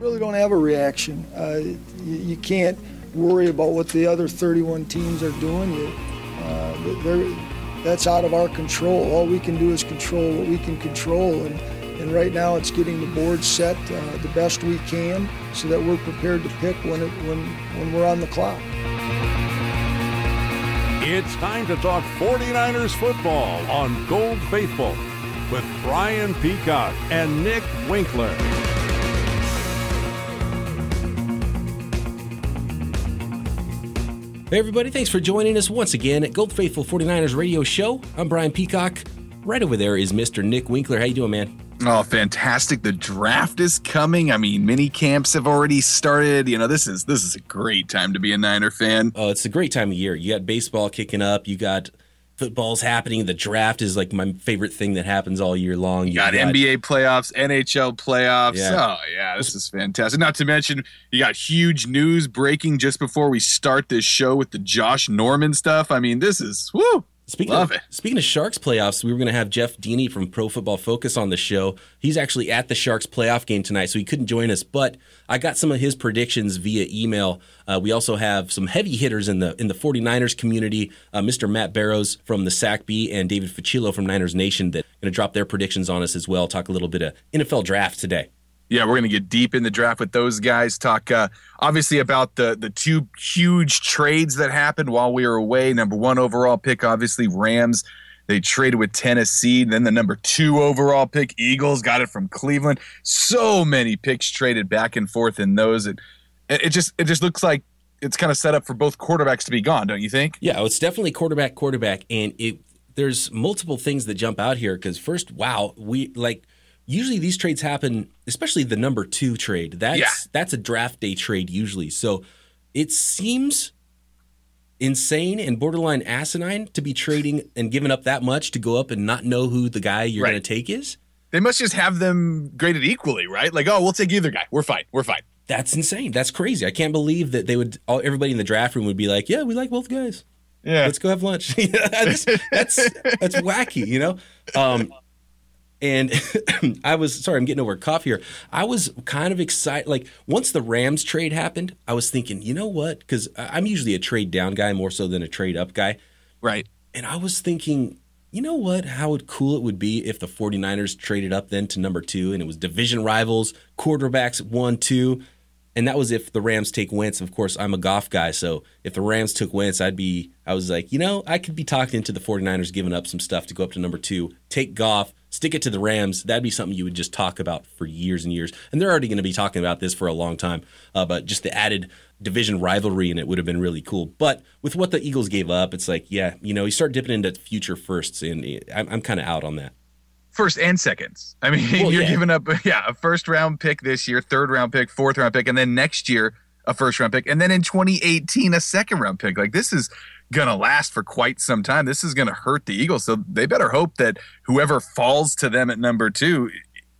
really don't have a reaction. Uh, you, you, can't worry about what the other 31 teams are doing. You, uh, that's out of our control. All we can do is control what we can control. And, and right now it's getting the board set uh, the best we can so that we're prepared to pick when, it, when, when we're on the clock. It's time to talk 49ers football on Gold Faithful with Brian Peacock and Nick Winkler. Hey, everybody, thanks for joining us once again at Gold Faithful 49ers Radio Show. I'm Brian Peacock. Right over there is Mr. Nick Winkler. How you doing, man? Oh, fantastic. The draft is coming. I mean, mini camps have already started. You know, this is this is a great time to be a Niner fan. Oh, it's a great time of year. You got baseball kicking up, you got football's happening. The draft is like my favorite thing that happens all year long. You, got, got, NBA playoffs, NHL playoffs. Yeah. Oh yeah, this is fantastic. Not to mention you got huge news breaking just before we start this show with the Josh Norman stuff. I mean, this is woo. Speaking Love of, it. Speaking of Sharks playoffs, we were going to have Jeff Deeney from Pro Football Focus on the show. He's actually at the Sharks playoff game tonight, so he couldn't join us. But I got some of his predictions via email. Uh, we also have some heavy hitters in the in the 49ers community. Uh, Mr. Matt Barrows from the Sac Bee and David Fucillo from Niners Nation that are going to drop their predictions on us as well. Talk a little bit of NFL draft today. Yeah, we're going to get deep in the draft with those guys. Talk uh, obviously about the the two huge trades that happened while we were away. Number one overall pick, obviously Rams. They traded with Tennessee. Then the number two overall pick, Eagles, got it from Cleveland. So many picks traded back and forth in those. It it just it just looks like it's kind of set up for both quarterbacks to be gone, don't you think? Yeah, it's definitely quarterback, quarterback, and it there's multiple things that jump out here because first, wow, we like usually these trades happen, especially the number two trade. That's yeah. that's a draft day trade usually. So it seems insane and borderline asinine to be trading and giving up that much to go up and not know who the guy you're right. going to take is. They must just have them graded equally, right? Like, oh, we'll take either guy. We're fine. We're fine. That's insane. That's crazy. I can't believe that they would. All, everybody in the draft room would be like, "Yeah, we like both guys. Yeah, let's go have lunch." that's, that's that's wacky, you know. Um, and I was sorry, I'm getting over a cough here. I was kind of excited. Like once the Rams trade happened, I was thinking, you know what? Because I'm usually a trade down guy more so than a trade up guy. Right. And I was thinking, you know what? How cool it would be if the 49ers traded up then to number two and it was division rivals, quarterbacks one, two. And that was if the Rams take Wentz. Of course, I'm a Goff guy. So if the Rams took Wentz, I'd be, I was like, you know, I could be talking into the 49ers giving up some stuff to go up to number two, take Goff, stick it to the Rams. That'd be something you would just talk about for years and years. And they're already going to be talking about this for a long time. Uh, but just the added division rivalry in it would have been really cool. But with what the Eagles gave up, it's like, yeah, you know, you start dipping into future firsts, and I'm, I'm kind of out on that first and seconds. I mean, well, you're yeah. giving up, yeah, a first round pick this year, third round pick, fourth round pick, and then next year a first round pick, and then in 2018 a second round pick. Like this is gonna last for quite some time. This is gonna hurt the Eagles, so they better hope that whoever falls to them at number two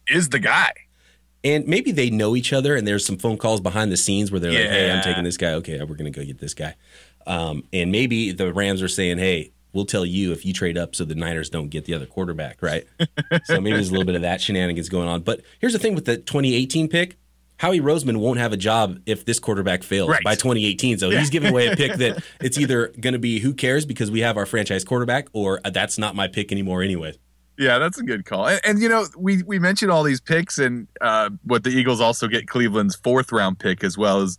is the guy. And maybe they know each other, and there's some phone calls behind the scenes where they're yeah. like, "Hey, I'm taking this guy. Okay, we're gonna go get this guy." Um, and maybe the Rams are saying, "Hey, we'll tell you if you trade up so the Niners don't get the other quarterback, right? so maybe there's a little bit of that shenanigans going on. But here's the thing with the 2018 pick. Howie Roseman won't have a job if this quarterback fails right. by 2018. So he's giving away a pick that it's either going to be who cares because we have our franchise quarterback or uh, that's not my pick anymore anyway. Yeah, that's a good call. And, and, you know, we we mentioned all these picks and uh, what the Eagles also get Cleveland's fourth round pick as well as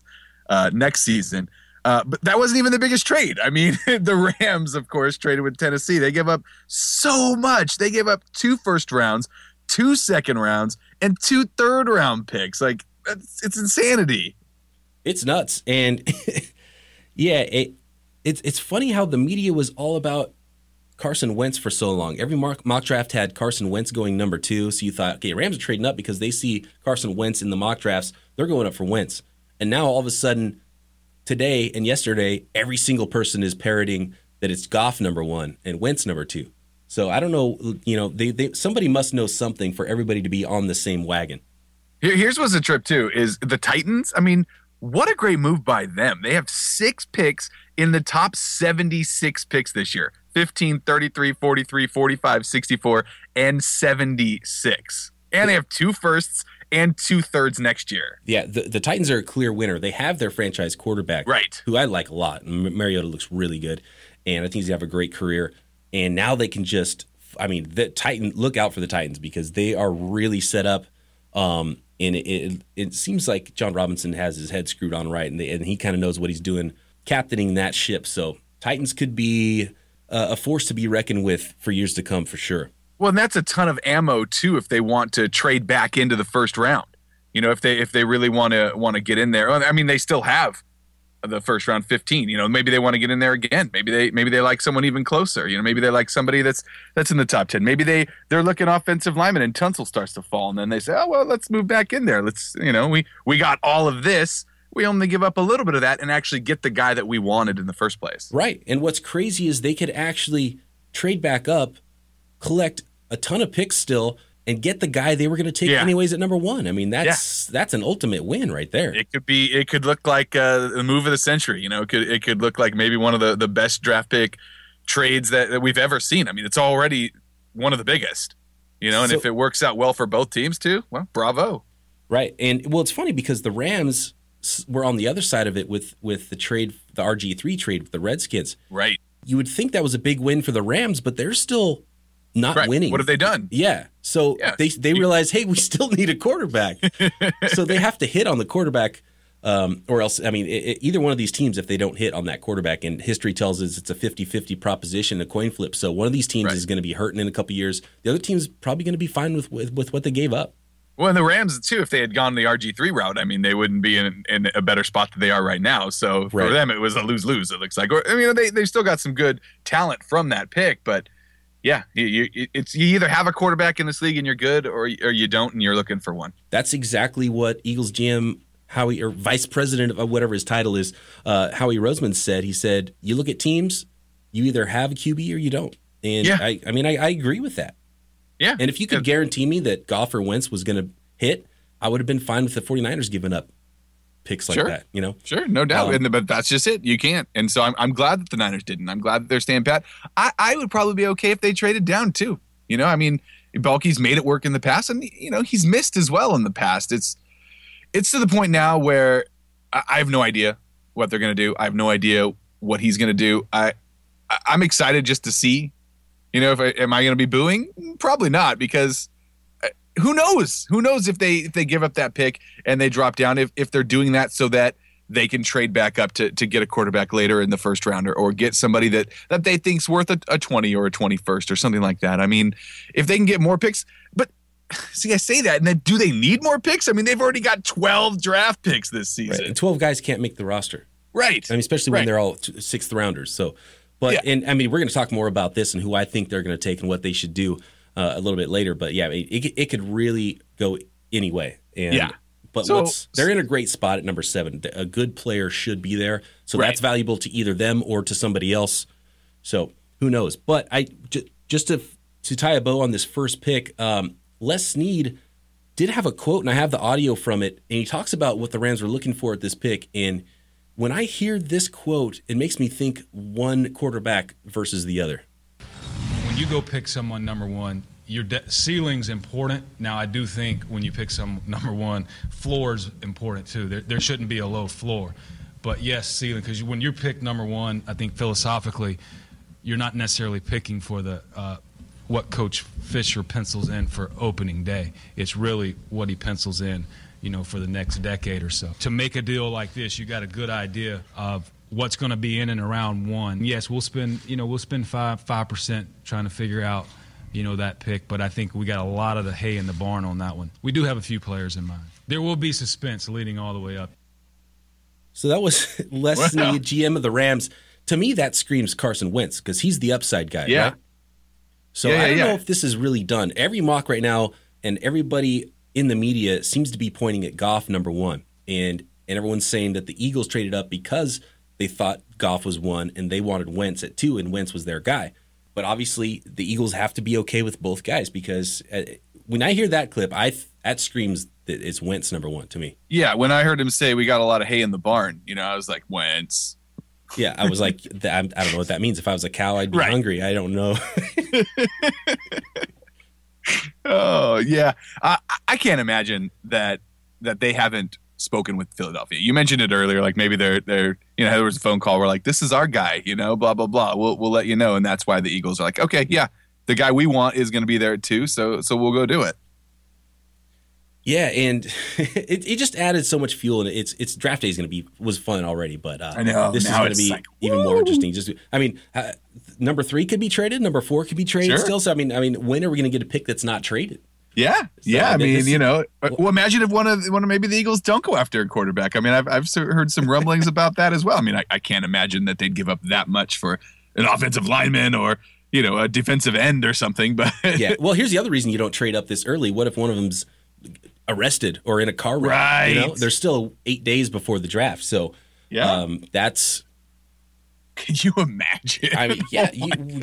uh, next season. Uh, but that wasn't even the biggest trade. I mean, the Rams, of course, traded with Tennessee. They gave up so much. They gave up two first rounds, two second rounds, and two third round picks. Like it's, it's insanity. It's nuts. And yeah, it, it's it's funny how the media was all about Carson Wentz for so long. Every mock, mock draft had Carson Wentz going number two. So you thought, okay, Rams are trading up because they see Carson Wentz in the mock drafts. They're going up for Wentz. And now all of a sudden, today and yesterday, every single person is parroting that it's Goff number one and Wentz number two. So I don't know, you know, they, they somebody must know something for everybody to be on the same wagon. Here, here's what's a trip too is the Titans. I mean, what a great move by them. They have six picks in the top 76 picks this year 15, 33, 43, 45, 64, and 76. And they have two firsts and two thirds next year. Yeah, the, the Titans are a clear winner. They have their franchise quarterback, Right. Who I like a lot. Mariota looks really good, and I think he's gonna have a great career. And now they can just, I mean, the Titan. Look out for the Titans because they are really set up. Um, and it, it, it seems like Jon Robinson has his head screwed on right, and, they, and he kind of knows what he's doing, captaining that ship. So Titans could be uh, a force to be reckoned with for years to come, for sure. Well, and that's a ton of ammo too if they want to trade back into the first round. You know, if they if they really want to want to get in there. I mean, they still have the first round 15 you know maybe they want to get in there again maybe they maybe they like someone even closer you know maybe they like somebody that's that's in the top 10 maybe they they're looking offensive lineman and Tunsil starts to fall and then they say oh well let's move back in there let's you know we we got all of this we only give up a little bit of that and actually get the guy that we wanted in the first place Right. And what's crazy is they could actually trade back up, collect a ton of picks still, and get the guy they were going to take Yeah. anyways at number one. I mean, that's that's an ultimate win right there. it could be it could look like uh, the move of the century you know it could it could look like maybe one of the the best draft pick trades that, that we've ever seen i mean it's already one of the biggest you know and So- if it works out well for both teams too well bravo Right. And well, it's funny because the Rams were on the other side of it with with the trade, the RG three trade with the Redskins. right You would think that was a big win for the Rams, but they're still not right winning. what have they done Yeah. So Yeah. they they realize, hey, we still need a quarterback. so they have to hit on the quarterback, um, or else, I mean, i i either one of these teams, if they don't hit on that quarterback, and history tells us it's a 50 50 proposition, a coin flip. So one of these teams Right. is going to be hurting in a couple years. The other team's probably going to be fine with, with, with what they gave up. well and the rams too if they had gone the rg3 route i mean they wouldn't be in, in a better spot than they are right now so for them it was a lose-lose it looks like or, i mean they, they still got some good talent from that pick but yeah you, you, it's you either have a quarterback in this league and you're good or, or you don't and you're looking for one That's exactly what Eagles GM Howie or Vice President of whatever his title is, uh, Howie Roseman said. He said, "You look at teams, you either have a QB or you don't." And Yeah. I, I mean, I, I agree with that. yeah And if you could guarantee me that Goff or Wentz was going to hit, I would have been fine with the 49ers giving up picks like Sure. that. You know, Sure, no doubt. Um, and, but that's just it. You can't. And so I'm, I'm glad that the Niners didn't. I'm glad that they're staying pat. I, I would probably be okay if they traded down too. You know, I mean, Baalke's made it work in the past, and you know he's missed as well in the past. It's it's to the point now where I, I have no idea what they're gonna do. I have no idea what he's gonna do. I, I I'm excited just to see. You know, if I, am I gonna be booing? Probably not because who knows? Who knows if they if they give up that pick and they drop down if if they're doing that so that they can trade back up to, to get a quarterback later in the first round or, or get somebody that that they think's worth a, a 20 or a 21st or something like that. I mean, if they can get more picks, but see, I say that, and then do they need more picks? I mean, they've already got 12 draft picks this right? season. And 12 guys can't make the roster. Right. I mean, especially when Right. they're all t- sixth rounders. So, but Yeah. and I mean, we're going to talk more about this and who I think they're going to take and what they should do uh, a little bit later. But yeah, it, it, it could really go any way. And, Yeah. But So- what's they're in a great spot at number seven. A good player should be there, so Right. that's valuable to either them or to somebody else. So who knows? But I j- just to to tie a bow on this first pick, um, Les Snead did have a quote, and I have the audio from it, and he talks about what the Rams were looking for at this pick. And when I hear this quote, it makes me think one quarterback versus the other. when you go pick someone number one, your de- ceiling's important. Now, I do think when you pick some number one, floor's important too. There, there shouldn't be a low floor, but yes, ceiling because when you pick number one, I think philosophically, you're not necessarily picking for the uh, what Coach Fisher pencils in for opening day. It's really what he pencils in, you know, for the next decade or so. To make a deal like this, you got a good idea of what's going to be in and around one. Yes, we'll spend, you know, we'll spend five five percent trying to figure out, you know, that pick. But I think we got a lot of the hay in the barn on that one. We do have a few players in mind. There will be suspense leading all the way up. So that was Les Wow. Snead, GM of the Rams. To me, that screams Carson Wentz because he's the upside guy. Yeah. right? So Yeah, I don't know if this is really done. Every mock right now and everybody in the media seems to be pointing at Goff number one, and and everyone's saying that the Eagles traded up because they thought Goff was one and they wanted Wentz at two, and Wentz was their guy. But obviously, the Eagles have to be okay with both guys because uh, when I hear that clip, I that screams that it's Wentz number one to me. Yeah. When I heard him say we got a lot of hay in the barn, you know, I was like, Wentz. Yeah, I was like, I don't know what that means. If I was a cow, I'd be Right. hungry. I don't know. oh yeah, I I can't imagine that that they haven't spoken with Philadelphia. You mentioned it earlier, like maybe they're they're you know there was a phone call We're like this is our guy, you know, blah blah blah. We'll we'll let you know, and that's why the Eagles are like, okay, yeah, the guy we want is going to be there too, so so we'll go do it. Yeah, and it, it just added so much fuel, and it's it's draft day is going to be was fun already, but uh, I know, this is going to be like, even more interesting. Just I mean, uh, number three could be traded, number four could be traded Sure. still. So I mean, I mean, when are we going to get a pick that's not traded? Yeah, yeah. I mean, this- you know, well, imagine if one of one of maybe the Eagles don't go after a quarterback. I mean, I've I've heard some rumblings about that as well. I mean, I, I can't imagine that they'd give up that much for an offensive lineman or you know a defensive end or something. But Yeah. Well, here's the other reason you don't trade up this early. What if one of them's arrested or in a car wreck? You know, Right. there's still eight days before the draft, so yeah, um, that's can you imagine? I mean, yeah, you,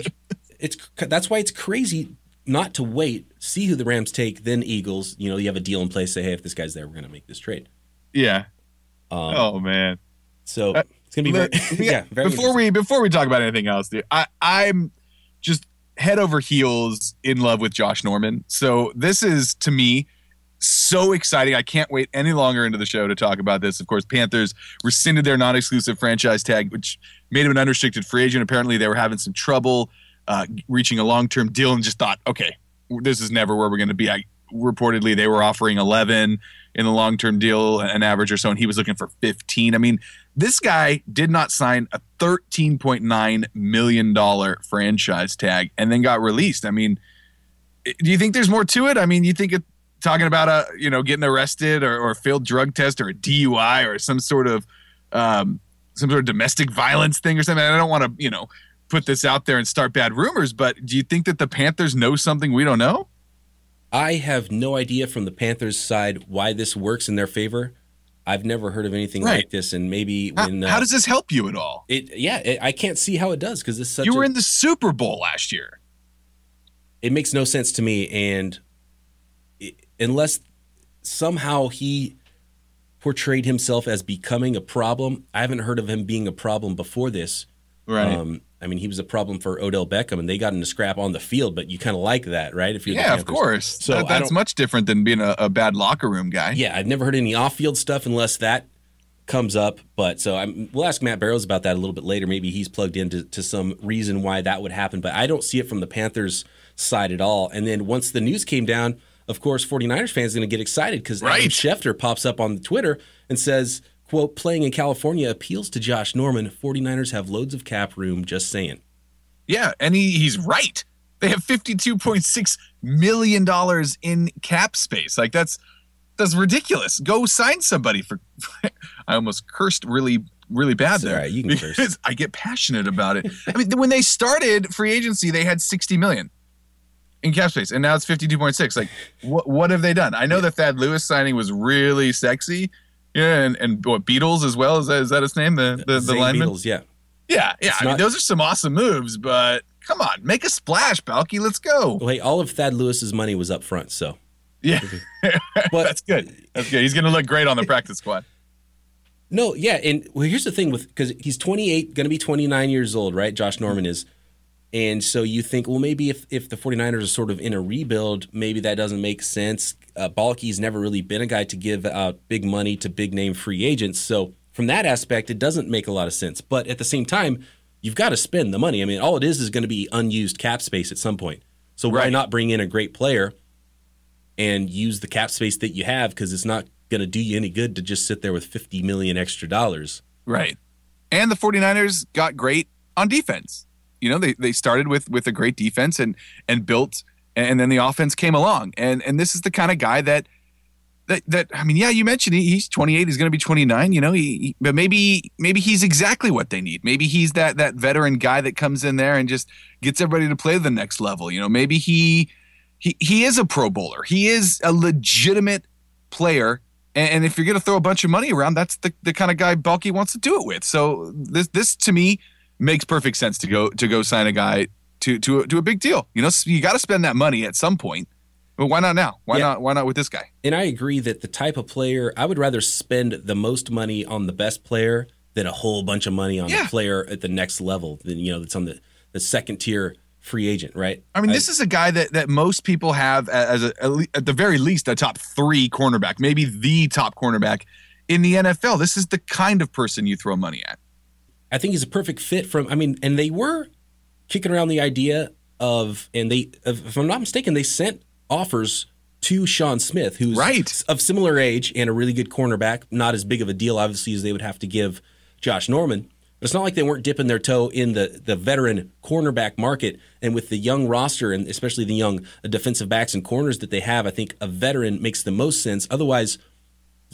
it's that's why it's crazy not to wait, see who the Rams take, then Eagles. You know, you have a deal in place. Say, hey, if this guy's there, we're going to make this trade. yeah. Um, oh man. So Uh, it's going to be very, Let- yeah. Very before we before we talk about anything else, dude, I I'm just head over heels in love with Josh Norman. So this is to me so exciting. I can't wait any longer into the show to talk about this. Of course, Panthers rescinded their non-exclusive franchise tag, which made him an unrestricted free agent. Apparently, they were having some trouble uh, reaching a long-term deal, and just thought, okay, this is never where we're going to be. I, reportedly, they were offering 11 in the long-term deal, an average or so, and he was looking for 15. I mean, this guy did not sign a $13.9 million franchise tag and then got released. I mean, do you think there's more to it? I mean, you think it talking about a you know getting arrested or, or failed drug test or a DUI or some sort of um, some sort of domestic violence thing or something. I don't want to you know put this out there and start bad rumors, but do you think that the Panthers know something we don't know? I have no idea from the Panthers' side why this works in their favor. I've never heard of anything Right. like this, and maybe How, when uh, how does this help you at all? it? Yeah, it, I can't see how it does because this You were a, in the Super Bowl last year. it makes no sense to me and i unless somehow he portrayed himself as becoming a problem i haven't heard of him being a problem before this Right. um, i mean he was a problem for odell beckham and they got into scrap on the field but you kind of like that right if you're the yeah, of course. So That- that's much different than being a, a bad locker room guy. yeah i've never heard any off-field stuff unless that comes up but so I'm, we'll ask matt barrows about that a little bit later maybe he's plugged into to some reason why that would happen but i don't see it from the panthers side at all and then once the news came down of course 49ers fans are going to get excited because Right. Adam Schefter pops up on Twitter and says quote playing in california appeals to josh norman 49ers have loads of cap room just saying Yeah, and he, he's right. They have fifty-two point six million dollars in cap space. Like that's that's ridiculous. Go sign somebody for. I almost cursed really really bad It's there. right, you can curse. I get passionate about it. I mean, when they started free agency, they had sixty million in cap space, and now it's fifty-two point six. Like, what what have they done? I know the Thad Lewis signing was really sexy. Yeah, and, and what Beadles as well is that is that his name? The the, the Zane lineman. Beadles, yeah Yeah, yeah. It's I mean, those are some awesome moves, but come on, make a splash, Baalke. Let's go. well hey all of thad lewis's money was up front so Yeah, but that's good. That's good. He's going to look great on the practice squad. No, yeah, and well, here's the thing with because he's 28, going to be 29 years old, right? Josh Norman is, and so you think, well, maybe if if the 49ers are sort of in a rebuild, maybe that doesn't make sense. Uh, Baalke's never really been a guy to give out big money to big name free agents, so from that aspect, it doesn't make a lot of sense. But at the same time, you've got to spend the money. I mean, all it is is going to be unused cap space at some point. So why Right. not bring in a great player and use the cap space that you have because it's not going to do you any good to just sit there with 50 million extra dollars. Right. And the 49ers got great on defense. You know, they, they started with with a great defense and and built and then the offense came along. And and this is the kind of guy that that that I mean, yeah, you mentioned he, he's 28, he's going to be 29, you know, he, he- but maybe maybe he's exactly what they need. Maybe he's that that veteran guy that comes in there and just gets everybody to play the next level. You know, maybe he he he is a pro bowler. He is a legitimate player and, and if you're going to throw a bunch of money around, that's the, the kind of guy Baalke wants to do it with. So this this to me makes perfect sense to go to go sign a guy to to a, to a big deal. You know, you got to spend that money at some point. But why not now? Why Yeah. not? Why not with this guy? And I agree that the type of player, I would rather spend the most money on the best player than a whole bunch of money on Yeah. the player at the next level than, you know, that's on the, the second tier free agent, right? I mean, this is a guy that that most people have as a, at the very least a top three cornerback, maybe the top cornerback in the NFL. This is the kind of person you throw money at. I think he's a perfect fit from. I mean, and they were kicking around the idea of, and they, if I'm not mistaken, they sent offers to Sean Smith, who's right. of similar age and a really good cornerback. Not as big of a deal, obviously, as they would have to give Josh Norman. But it's not like they weren't dipping their toe in the the veteran cornerback market. And with the young roster, and especially the young defensive backs and corners that they have, I think a veteran makes the most sense. Otherwise,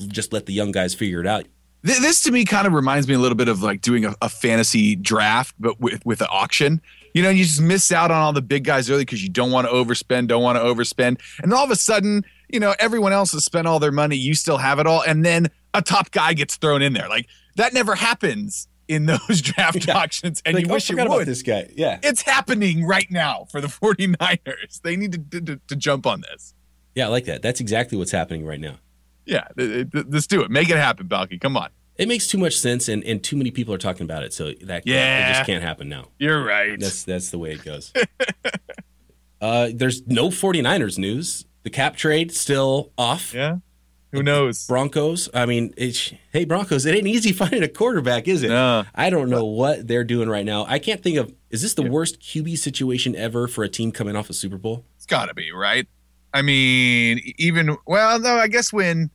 just let the young guys figure it out. This to me kind of reminds me a little bit of like doing a, a fantasy draft, but with with an auction. You know, you just miss out on all the big guys early because you don't want to overspend, don't want to overspend, and all of a sudden, you know, everyone else has spent all their money, you still have it all, and then a top guy gets thrown in there. Like that never happens in those draft yeah. auctions, and like, you wish it would. This guy, yeah, it's happening right now for the 49ers. They need to, to, to jump on this. Yeah, I like that. That's exactly what's happening right now. Yeah, let's do it. Make it happen, Baalke. Come on. It makes too much sense, and, and too many people are talking about it. So that yeah, it just can't happen now. You're right. That's that's the way it goes. uh, there's no 49ers news. The Kap trade still off. Yeah. Who knows? Broncos. I mean, hey Broncos, it ain't easy finding a quarterback, is it? No. I don't know what they're doing right now. I can't think of. Is this the yeah. worst QB situation ever for a team coming off a Super Bowl? It's got to be right. I mean, even well, no, I guess when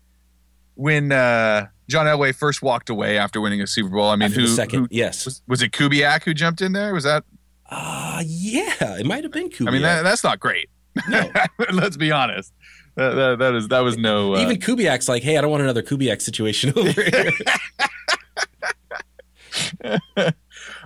when uh, John Elway first walked away after winning a Super Bowl. I mean, after who? second, who, yes. Was, was, it Kubiak who jumped in there? Was that? Uh yeah, it might have been Kubiak. I mean, that, that's not great. No, let's be honest. That, that, that is that was no. Uh, Even Kubiak's like, hey, I don't want another Kubiak situation over here.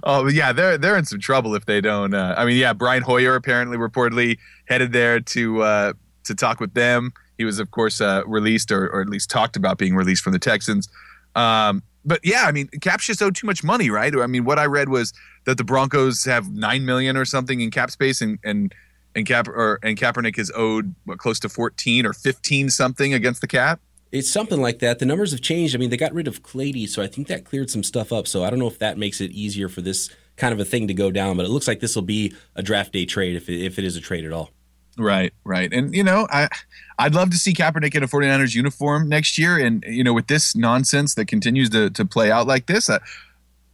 oh yeah, they're they're in some trouble if they don't. Uh, I mean, yeah, Brian Hoyer apparently reportedly headed there to uh, to talk with them. He was, of course, uh, released or, or at least talked about being released from the Texans. Um, but yeah, I mean, Kap's just owed too much money, right? I mean, what I read was that the Broncos have nine million or something in cap space, and and and Kap or and Kaepernick is owed what close to fourteen or fifteen something against the cap. It's something like that. The numbers have changed. I mean, they got rid of Clady, so I think that cleared some stuff up. So I don't know if that makes it easier for this kind of a thing to go down, but it looks like this will be a draft day trade if it, if it is a trade at all. Right, right. And, you know, I, I'd love to see Kaepernick in a 49ers uniform next year. And, you know, with this nonsense that continues to, to play out like this, uh,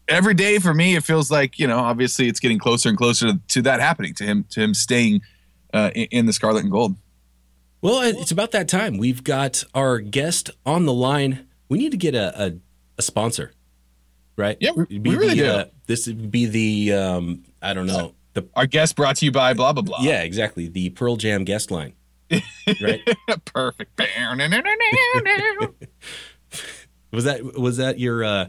every day for me, it feels like, you know, obviously it's getting closer and closer to, to that happening, to him, to him staying uh, in, in the scarlet and gold. Well, it's about that time. We've got our guest on the line. We need to get a, a, a sponsor, right? Yeah, we, we really the, do. Uh, this would be the, um, I don't know the our guest brought to you by blah blah blah. Yeah, exactly. The Pearl Jam guest line. Right. Perfect. was that was that your uh,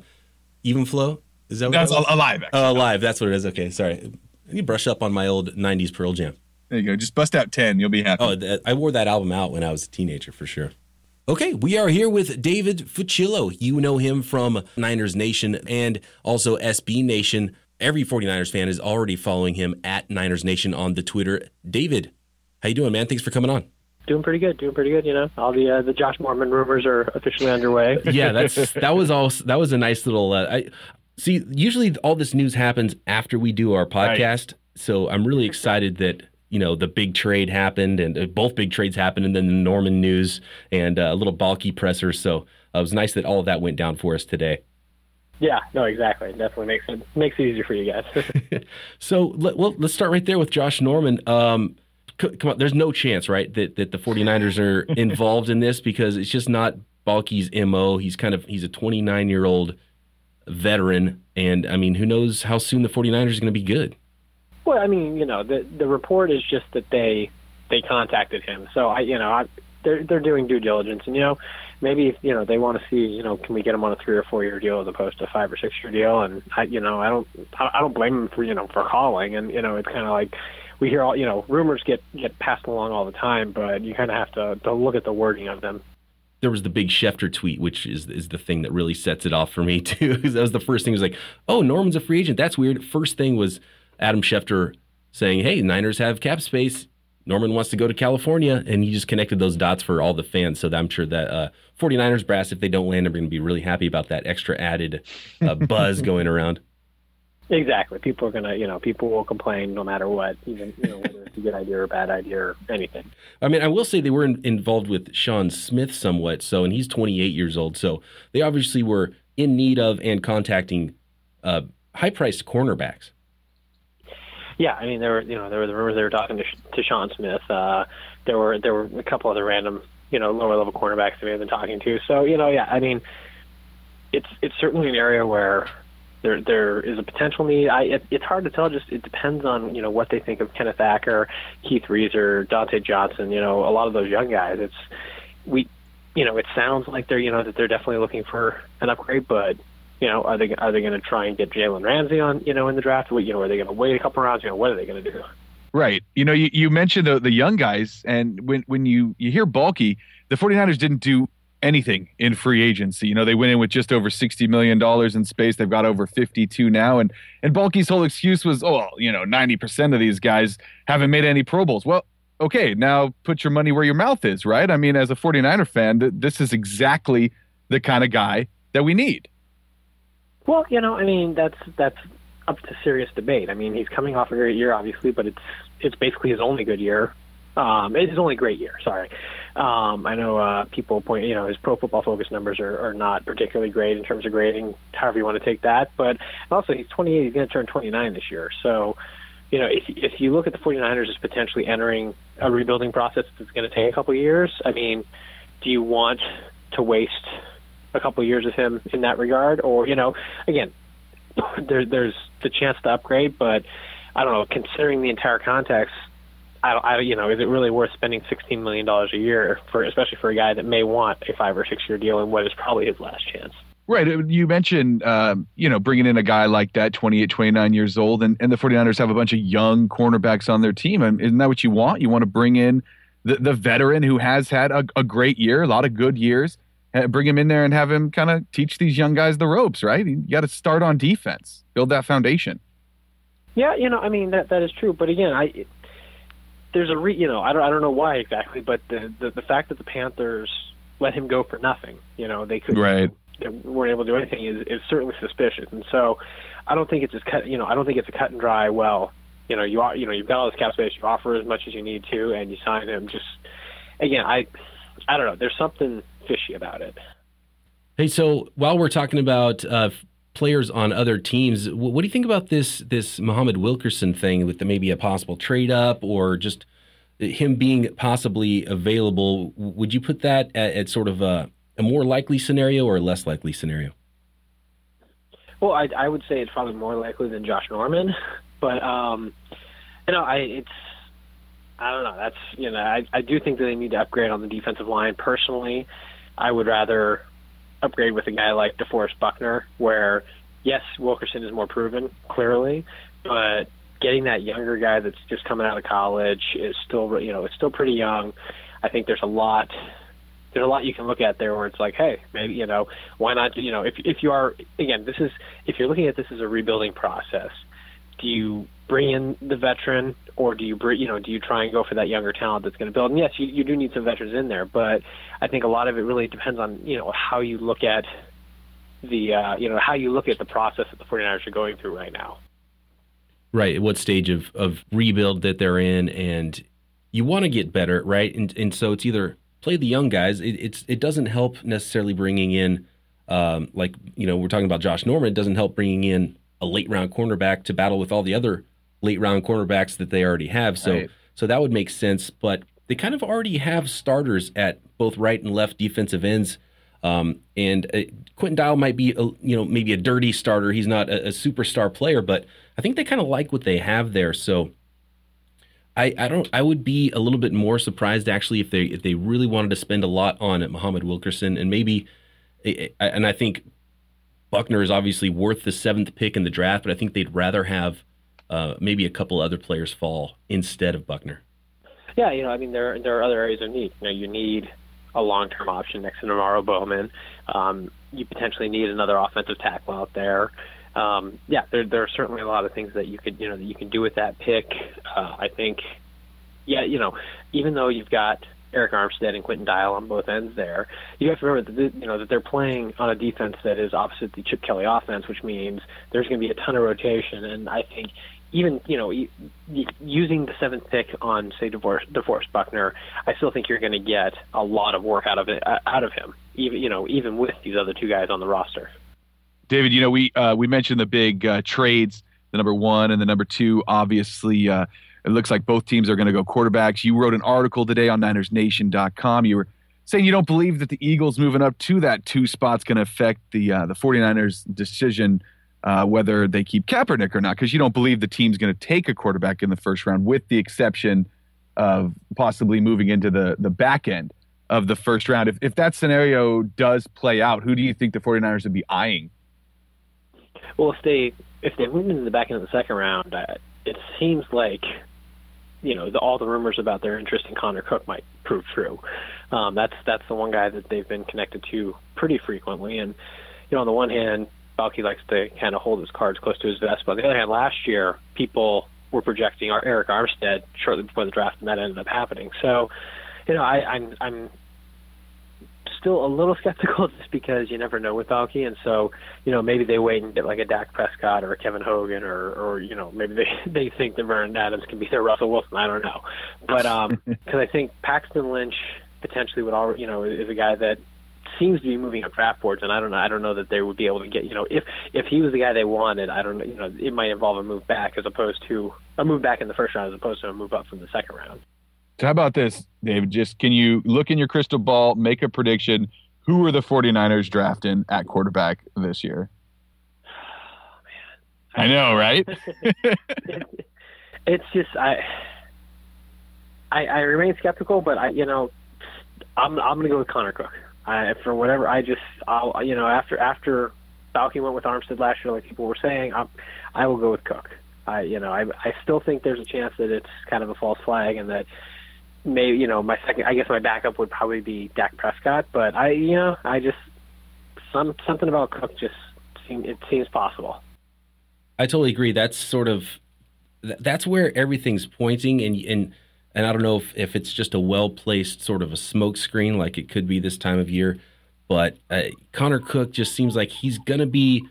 even flow? Is that that's alive? Actually. Oh, alive. That's what it is. Okay, sorry. You brush up on my old '90s Pearl Jam. There you go. Just bust out ten. You'll be happy. Oh, I wore that album out when I was a teenager for sure. Okay, we are here with David Fucillo. You know him from Niners Nation and also SB Nation every 49ers fan is already following him at Niners Nation on the Twitter. David, how you doing, man? Thanks for coming on. Doing pretty good. Doing pretty good. You know, all the uh, the Josh Norman rumors are officially underway. yeah, that's that was all. That was a nice little. Uh, I see. Usually, all this news happens after we do our podcast. Right. So I'm really excited that you know the big trade happened and uh, both big trades happened, and then the Norman news and uh, a little Baalke presser. So uh, it was nice that all of that went down for us today. Yeah, no, exactly. It definitely makes it makes it easier for you guys. so let, well, let's start right there with Josh Norman. Um, c- come on, there's no chance, right, that that the 49ers are involved in this because it's just not Baalke's mo. He's kind of he's a 29 year old veteran, and I mean, who knows how soon the 49ers are going to be good. Well, I mean, you know, the the report is just that they they contacted him. So I, you know, I, they're they're doing due diligence, and you know maybe you know they want to see you know can we get him on a three or four year deal as opposed to a five or six year deal and I you know I don't I don't blame him for you know for calling and you know it's kind of like we hear all you know rumors get get passed along all the time but you kind of have to to look at the wording of them. There was the big Schefter tweet, which is is the thing that really sets it off for me too. Because that was the first thing. Was like, oh, Norman's a free agent. That's weird. First thing was Adam Schefter saying, hey, Niners have cap space Norman wants to go to California, and he just connected those dots for all the fans. So I'm sure that uh, 49ers brass, if they don't land, are going to be really happy about that extra added uh, buzz going around. Exactly. People are gonna, you know, people will complain no matter what, even you know whether it's a good idea or a bad idea or anything. I mean, I will say they were in, involved with Sean Smith somewhat. So, and he's 28 years old. So they obviously were in need of and contacting uh, high-priced cornerbacks. Yeah, I mean, there were, you know, there were the rumors they were talking to, to Sean Smith. Uh, there were there were a couple other random, you know, lower level cornerbacks they may have been talking to. So, you know, yeah, I mean, it's it's certainly an area where there there is a potential need. I it, it's hard to tell. Just it depends on you know what they think of Kenneth Acker, Keith Reaser, Dontae Johnson. You know, a lot of those young guys. It's we, you know, it sounds like they're you know that they're definitely looking for an upgrade, but you know, are they are they going to try and get Jalen Ramsey on you know in the draft? You know, are they going to wait a couple rounds? You know, what are they going to do? Right. You know, you, you mentioned the, the young guys, and when when you you hear Baalke, the 49ers didn't do anything in free agency. You know, they went in with just over sixty million dollars in space. They've got over fifty-two now, and and Baalke's whole excuse was, oh, you know, ninety percent of these guys haven't made any Pro Bowls. Well, okay, now put your money where your mouth is, right? I mean, as a 49er fan, th- this is exactly the kind of guy that we need. Well, you know, I mean, that's that's up to serious debate. I mean, he's coming off a great year, obviously, but it's it's basically his only good year. Um, it's his only great year. Sorry. Um, I know uh, people point, you know, his Pro Football Focus numbers are, are not particularly great in terms of grading, however you want to take that. But also, he's 28. He's going to turn 29 this year. So, you know, if if you look at the 49ers as potentially entering a rebuilding process that's going to take a couple of years, I mean, do you want to waste a couple years of him in that regard, or you know, again, there, there's the chance to upgrade, but I don't know. Considering the entire context, I, I, you know, is it really worth spending sixteen million dollars a year for, especially for a guy that may want a five or six year deal in what is probably his last chance? Right. You mentioned, um, you know, bringing in a guy like that, 28, 29 years old, and, and the 49ers have a bunch of young cornerbacks on their team. And isn't that what you want? You want to bring in the, the veteran who has had a, a great year, a lot of good years, Uh, bring him in there and have him kind of teach these young guys the ropes, right? You got to start on defense, build that foundation. Yeah, you know, I mean that that is true, but again, I there's a re, you know I don't I don't know why exactly, but the the, the fact that the Panthers let him go for nothing, you know, they could right. they weren't able to do anything is, is certainly suspicious, and so I don't think it's as cut you know I don't think it's a cut and dry. Well, you know you are you know you've got all this cap space, you offer as much as you need to, and you sign him. Just again, I I don't know. There's something fishy about it. Hey, so while we're talking about uh, players on other teams. What do you think about this this Muhammad Wilkerson thing with the, maybe a possible trade up or just him being possibly available? Would you put that at, at sort of a, a, more likely scenario or a less likely scenario? Well, I, I would say it's probably more likely than Josh Norman, but um, you know, I it's I don't know. That's you know, I I do think that they need to upgrade on the defensive line. Personally, I would rather upgrade with a guy like DeForest Buckner, where yes, Wilkerson is more proven, clearly, but getting that younger guy that's just coming out of college is still, you know, it's still pretty young. I think there's a lot, there's a lot you can look at there where it's like, hey, maybe you know, why not? You know, if if you are again, this is if you're looking at this as a rebuilding process, do you bring in the veteran or do you bring, you know do you try and go for that younger talent that's going to build? And yes, you, you do need some veterans in there, but I think a lot of it really depends on you know how you look at the uh, you know how you look at the process that the 49ers are going through right now. Right, what stage of of rebuild that they're in, and you want to get better, right? And and so it's either play the young guys. It, it's it doesn't help necessarily bringing in. Um, like you know, we're talking about Josh Norman. It doesn't help bringing in a late round cornerback to battle with all the other late round cornerbacks that they already have. So right. so that would make sense. But they kind of already have starters at both right and left defensive ends. Um, and uh, Quinton Dial might be, a, you know, maybe a dirty starter. He's not a, a superstar player, but I think they kind of like what they have there. So I, I don't. I would be a little bit more surprised actually if they if they really wanted to spend a lot on Muhammad Wilkerson and maybe, and I think Buckner is obviously worth the seventh pick in the draft, but I think they'd rather have uh, maybe a couple other players fall instead of Buckner. Yeah, you know, I mean, there there are other areas of need. You know, you need a long term option next to NaVorro Bowman. Um, you potentially need another offensive tackle out there. Um, yeah, there there are certainly a lot of things that you could you know that you can do with that pick. Uh, I think, yeah, you know, even though you've got Arik Armstead and Quinton Dial on both ends there. You have to remember that you know that they're playing on a defense that is opposite the Chip Kelly offense, which means there's going to be a ton of rotation. And I think even you know using the seventh pick on say DeForest, DeForest Buckner, I still think you're going to get a lot of work out of it uh, out of him. Even you know even with these other two guys on the roster. David, you know we uh, we mentioned the big uh, trades, the number one and the number two. Obviously, uh, it looks like both teams are going to go quarterbacks. You wrote an article today on NinersNation.com. You were saying you don't believe that the Eagles moving up to that two spot's going to affect the uh, the 49ers decision uh, whether they keep Kaepernick or not, because you don't believe the team's going to take a quarterback in the first round, with the exception of possibly moving into the the back end of the first round. If if that scenario does play out, who do you think the 49ers would be eyeing? Well, if they if they move into the back end of the second round, it seems like you know the, all the rumors about their interest in Connor Cook might prove true. Um, that's that's the one guy that they've been connected to pretty frequently, and you know on the one hand, Baalke likes to kind of hold his cards close to his vest, but on the other hand, last year people were projecting our Arik Armstead shortly before the draft, and that ended up happening. So, you know, I, I'm I'm still a little skeptical just because you never know with Baalke, and so you know maybe they wait and get like a Dak Prescott or a Kevin Hogan or or you know maybe they they think that Vernon Adams can be their Russell Wilson. I don't know, but um because I think Paxton Lynch potentially would all you know is a guy that seems to be moving up draft boards, and I don't know. I don't know that they would be able to get. You know, if if he was the guy they wanted, I don't know. You know, it might involve a move back as opposed to a move back in the first round as opposed to a move up from the second round. So how about this, David? Just can you look in your crystal ball, make a prediction? Who are the 49ers drafting at quarterback this year? Oh, I know, right? it's just I, I I remain skeptical, but I you know I'm I'm gonna go with Connor Cook. I for whatever I just I'll you know after after Baalke went with Armstead last year, like people were saying, I'm, I will go with Cook. I you know I I still think there's a chance that it's kind of a false flag and that maybe you know my second. I guess my backup would probably be Dak Prescott, but I you know I just some something about Cook just seem, it seems possible. I totally agree. That's sort of that's where everything's pointing, and and and I don't know if, if it's just a well placed sort of a smoke screen like it could be this time of year, but uh, Connor Cook just seems like he's gonna be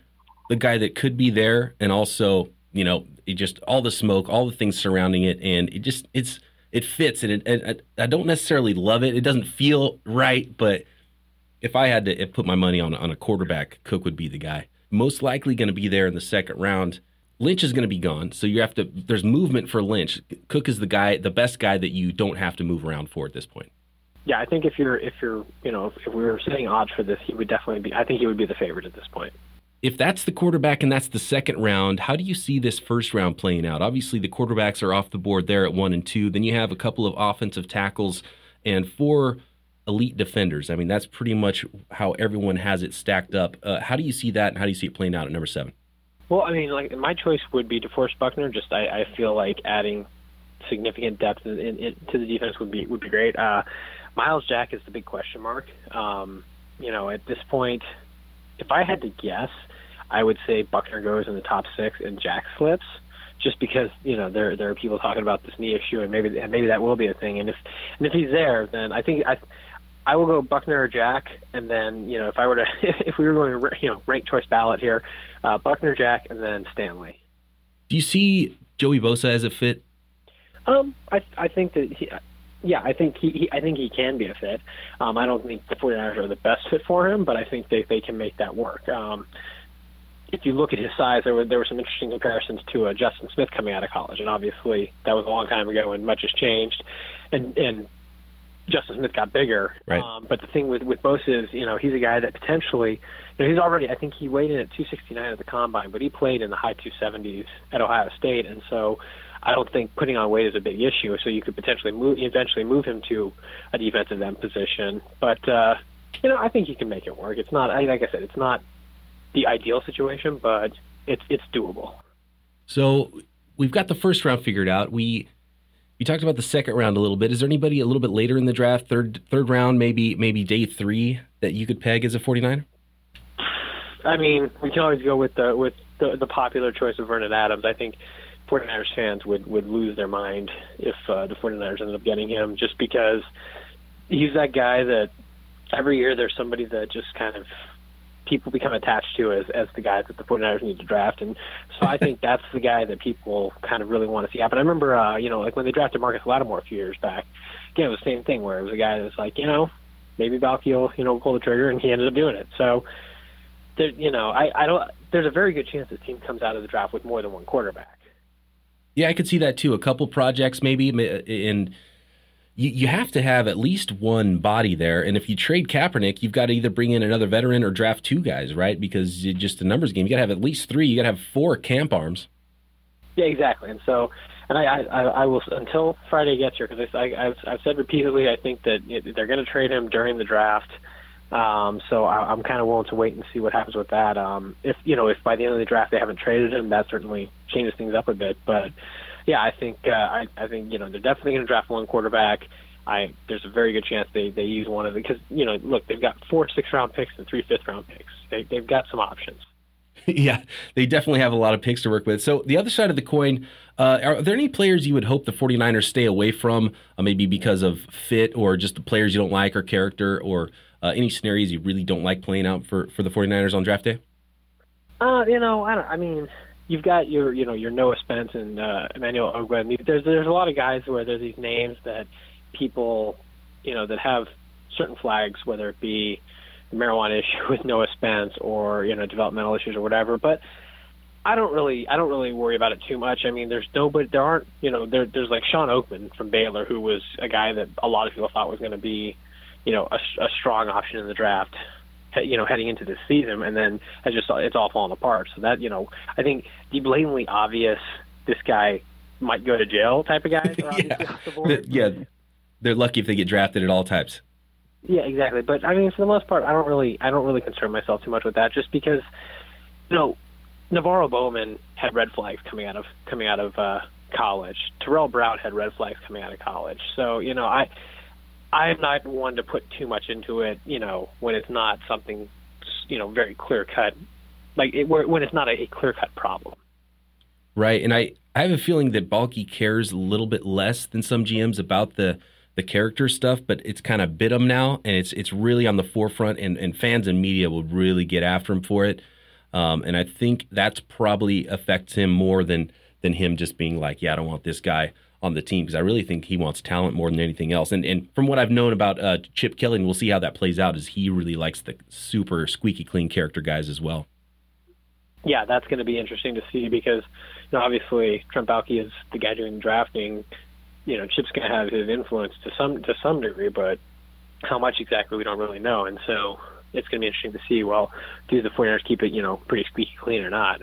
the guy that could be there, and also you know just all the smoke, all the things surrounding it, and it just it's it fits and, it, and I don't necessarily love it. It doesn't feel right, but if I had to put my money on on a quarterback, Cook would be the guy. Most likely going to be there in the second round. Lynch is going to be gone, so you have to. There's movement for Lynch. Cook is the guy, the best guy that you don't have to move around for at this point. Yeah, I think if you're if you're you know if, we were setting odds for this, he would definitely be. I think he would be the favorite at this point if that's the quarterback and that's the second round, how do you see this first round playing out? Obviously, the quarterbacks are off the board there at one and two. Then you have a couple of offensive tackles and four elite defenders. I mean, that's pretty much how everyone has it stacked up. Uh, how do you see that, and how do you see it playing out at number seven? Well, I mean, like my choice would be DeForest Buckner. Just I, I feel like adding significant depth in, in, in, to the defense would be would be great. Uh, Myles Jack is the big question mark. Um, you know, at this point, if I had to guess, I would say Buckner goes in the top six and Jack slips, just because you know there there are people talking about this knee issue and maybe maybe that will be a thing. And if and if he's there, then I think I I will go Buckner or Jack, and then you know if I were to if we were going to you know rank choice ballot here, uh, Buckner, Jack, and then Stanley. Do you see Joey Bosa as a fit? Um, I I think that he, yeah, I think he, he I think he can be a fit. Um, I don't think the 49ers are the best fit for him, but I think they they can make that work. Um, if you look at his size, there were there were some interesting comparisons to uh, Justin Smith coming out of college, and obviously that was a long time ago, and much has changed. And and Justin Smith got bigger. Right. Um, but the thing with with Bosa is, you know, he's a guy that potentially, you know, he's already. I think he weighed in at 269 at the combine, but he played in the high 270s at Ohio State, and so I don't think putting on weight is a big issue. So you could potentially move, eventually move him to a defensive end position. But uh, you know, I think he can make it work. It's not, like I said, it's not the ideal situation, but it's it's doable. So we've got the first round figured out. We you talked about the second round a little bit. Is there anybody a little bit later in the draft, third third round, maybe maybe day three that you could peg as a 49er? I mean, we can always go with the with the, the popular choice of Vernon Adams. I think 49ers fans would would lose their mind if uh, the 49ers ended up getting him, just because he's that guy that every year there's somebody that just kind of people become attached to as as the guy that the 49ers need to draft. And so I think that's the guy that people kind of really want to see happen. I remember, uh, you know, like when they drafted Marcus Lattimore a few years back, again, it was the same thing where it was a guy that was like, you know, maybe Baalke will, you know, pull the trigger, and he ended up doing it. So, there, you know, I, I don't. There's a very good chance this team comes out of the draft with more than one quarterback. Yeah, I could see that too. A couple projects maybe, and you, you have to have at least one body there. And if you trade Kaepernick, you've got to either bring in another veteran or draft two guys, right? Because it's just a numbers game. You got to have at least three. You got to have four camp arms. Yeah, exactly. And so, and I, I, I will until Friday gets here because I, I've, I've said repeatedly I think that they're going to trade him during the draft. Um, so I, I'm kind of willing to wait and see what happens with that. Um, if you know, if by the end of the draft they haven't traded him, that certainly changes things up a bit. But yeah, I think uh, I, I think you know they're definitely going to draft one quarterback. I there's a very good chance they they use one of the because you know look they've got four six round picks and three fifth round picks. They they've got some options. yeah, they definitely have a lot of picks to work with. So the other side of the coin, uh, are there any players you would hope the 49ers stay away from, uh, maybe because of fit or just the players you don't like or character or uh, any scenarios you really don't like playing out for, for the 49ers on draft day? Uh, you know, I don't. I mean, you've got your, you know, your Noah Spence and uh, Emmanuel Ogbah. There's there's a lot of guys where there's these names that people, you know, that have certain flags, whether it be the marijuana issue with Noah Spence or you know developmental issues or whatever. But I don't really, I don't really worry about it too much. I mean, there's nobody, there aren't, you know, there, there's like Shawn Oakman from Baylor, who was a guy that a lot of people thought was going to be, you know, a, a strong option in the draft you know, heading into this season, and then it's just it's all falling apart. So that you know, I think the blatantly obvious this guy might go to jail type of guys yeah. The, yeah, they're lucky if they get drafted at all types. Yeah, exactly. But I mean, for the most part, I don't really, I don't really concern myself too much with that, just because, you know, NaVorro Bowman had red flags coming out of coming out of uh, college. Terrell Brown had red flags coming out of college. So you know, I I'm not one to put too much into it, you know, when it's not something, you know, very clear cut, like it, when it's not a, a clear cut problem. Right, and I I have a feeling that Baalke cares a little bit less than some GMs about the the character stuff, but it's kind of bit him now, and it's it's really on the forefront, and, and fans and media will really get after him for it. Um, and I think that's probably affects him more than than him just being like, yeah, I don't want this guy on the team because I really think he wants talent more than anything else. And and from what I've known about uh, Chip Kelly, and we'll see how that plays out, is he really likes the super squeaky clean character guys as well. Yeah, that's going to be interesting to see because you know, obviously Baalke is the guy doing drafting. You know, Chip's going to have his influence to some to some degree, but how much exactly we don't really know. And so it's going to be interesting to see. Well, do the 49ers keep it, you know, pretty squeaky clean or not?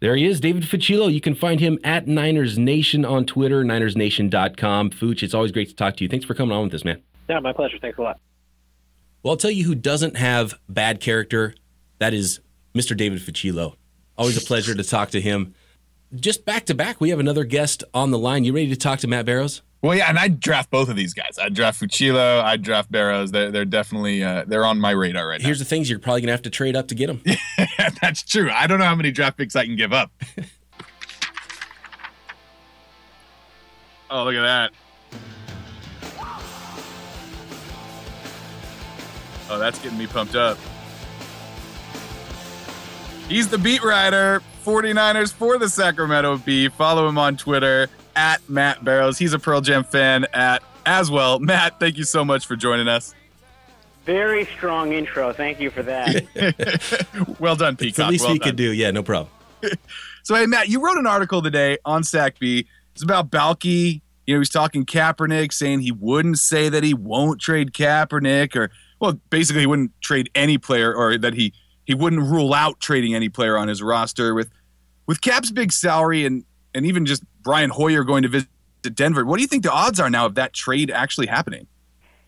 There he is, David Fucillo. You can find him at Niners Nation on Twitter, NinersNation.com. Fuch, it's always great to talk to you. Thanks for coming on with us, man. Yeah, my pleasure. Thanks a lot. Well, I'll tell you who doesn't have bad character. That is Mr. David Fucillo. Always a pleasure to talk to him. Just back to back, we have another guest on the line. You ready to talk to Matt Barrows? Well, yeah, and I'd draft both of these guys. I'd draft Fucillo. I'd draft Barrows. They're, they're definitely uh, they're on my radar right now. Here's the things you're probably gonna have to trade up to get them. That's true. I don't know how many draft picks I can give up. oh, look at that. Oh, that's getting me pumped up. He's the beat writer, 49ers for the Sacramento Bee. Follow him on Twitter at Matt Barrows. He's a Pearl Jam fan at as well. Matt, thank you so much for joining us. Very strong intro. Thank you for that. well done, Peacock. It's the least well we done. could do. Yeah, no problem. so, hey, Matt, you wrote an article today on Sac Bee. It's about Baalke. You know, he's talking Kaepernick, saying he wouldn't say that he won't trade Kaepernick, or well, basically, he wouldn't trade any player, or that he he wouldn't rule out trading any player on his roster with with Kap's big salary and and even just Brian Hoyer going to visit Denver. What do you think the odds are now of that trade actually happening?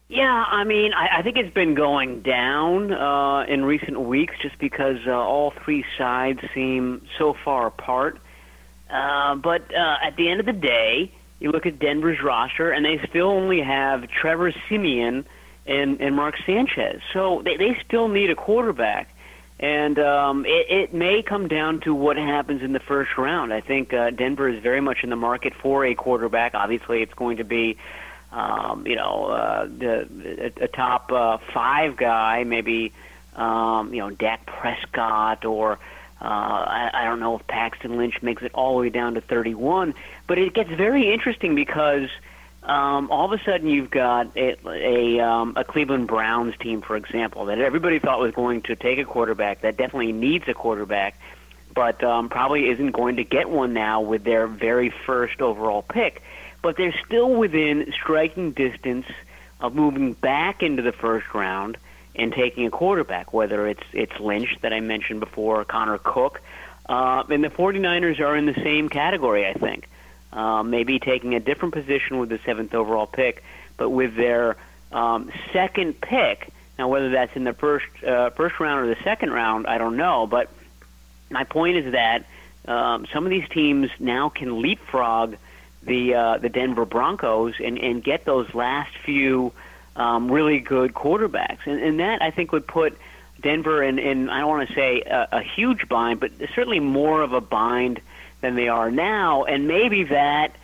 Yeah, I mean, I, I think it's been going down uh, in recent weeks just because uh, all three sides seem so far apart. Uh, but uh, at the end of the day, you look at Denver's roster, and they still only have Trevor Siemian and, and Mark Sanchez. So they, they still need a quarterback. And um, it, it may come down to what happens in the first round. I think uh, Denver is very much in the market for a quarterback. Obviously, it's going to be um, you know, uh, the a, a top uh, five guy, maybe um, you know Dak Prescott or. Uh, I, I don't know if Paxton Lynch makes it all the way down to 31, but it gets very interesting because um, all of a sudden you've got a a, um, a Cleveland Browns team, for example, that everybody thought was going to take a quarterback that definitely needs a quarterback, but um, probably isn't going to get one now with their very first overall pick. But they're still within striking distance of moving back into the first round and taking a quarterback, whether it's it's Lynch that I mentioned before, Connor Cook. Uh, and the 49ers are in the same category, I think. Uh, maybe taking a different position with the seventh overall pick, but with their um, second pick. Now, whether that's in the first uh, first round or the second round, I don't know. But my point is that um, some of these teams now can leapfrog the uh, the Denver Broncos and, and get those last few um, really good quarterbacks, and, and that I think would put Denver in, in I don't want to say a, a huge bind, but certainly more of a bind than they are now, and maybe that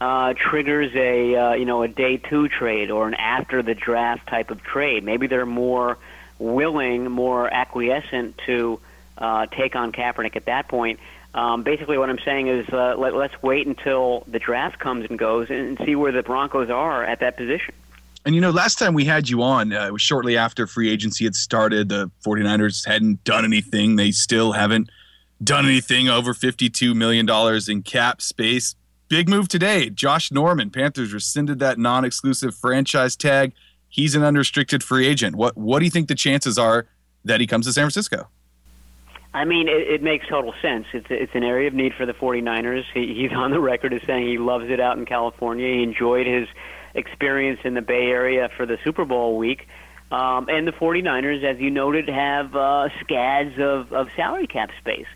uh, triggers a uh, you know a day two trade or an after the draft type of trade. Maybe they're more willing, more acquiescent to uh, take on Kaepernick at that point. Um, basically, what I'm saying is uh, let, let's wait until the draft comes and goes and see where the Broncos are at that position. And you know, last time we had you on, uh, it was shortly after free agency had started. The 49ers hadn't done anything. They still haven't done anything over $52 million in cap space. Big move today. Josh Norman, Panthers rescinded that non exclusive franchise tag. He's an unrestricted free agent. What, what do you think the chances are that he comes to San Francisco? I mean, it, it makes total sense. It's it's an area of need for the 49ers. He, he's on the record as saying he loves it out in California. He enjoyed his experience in the Bay Area for the Super Bowl week. Um, and the 49ers, as you noted, have uh, scads of, of salary cap space.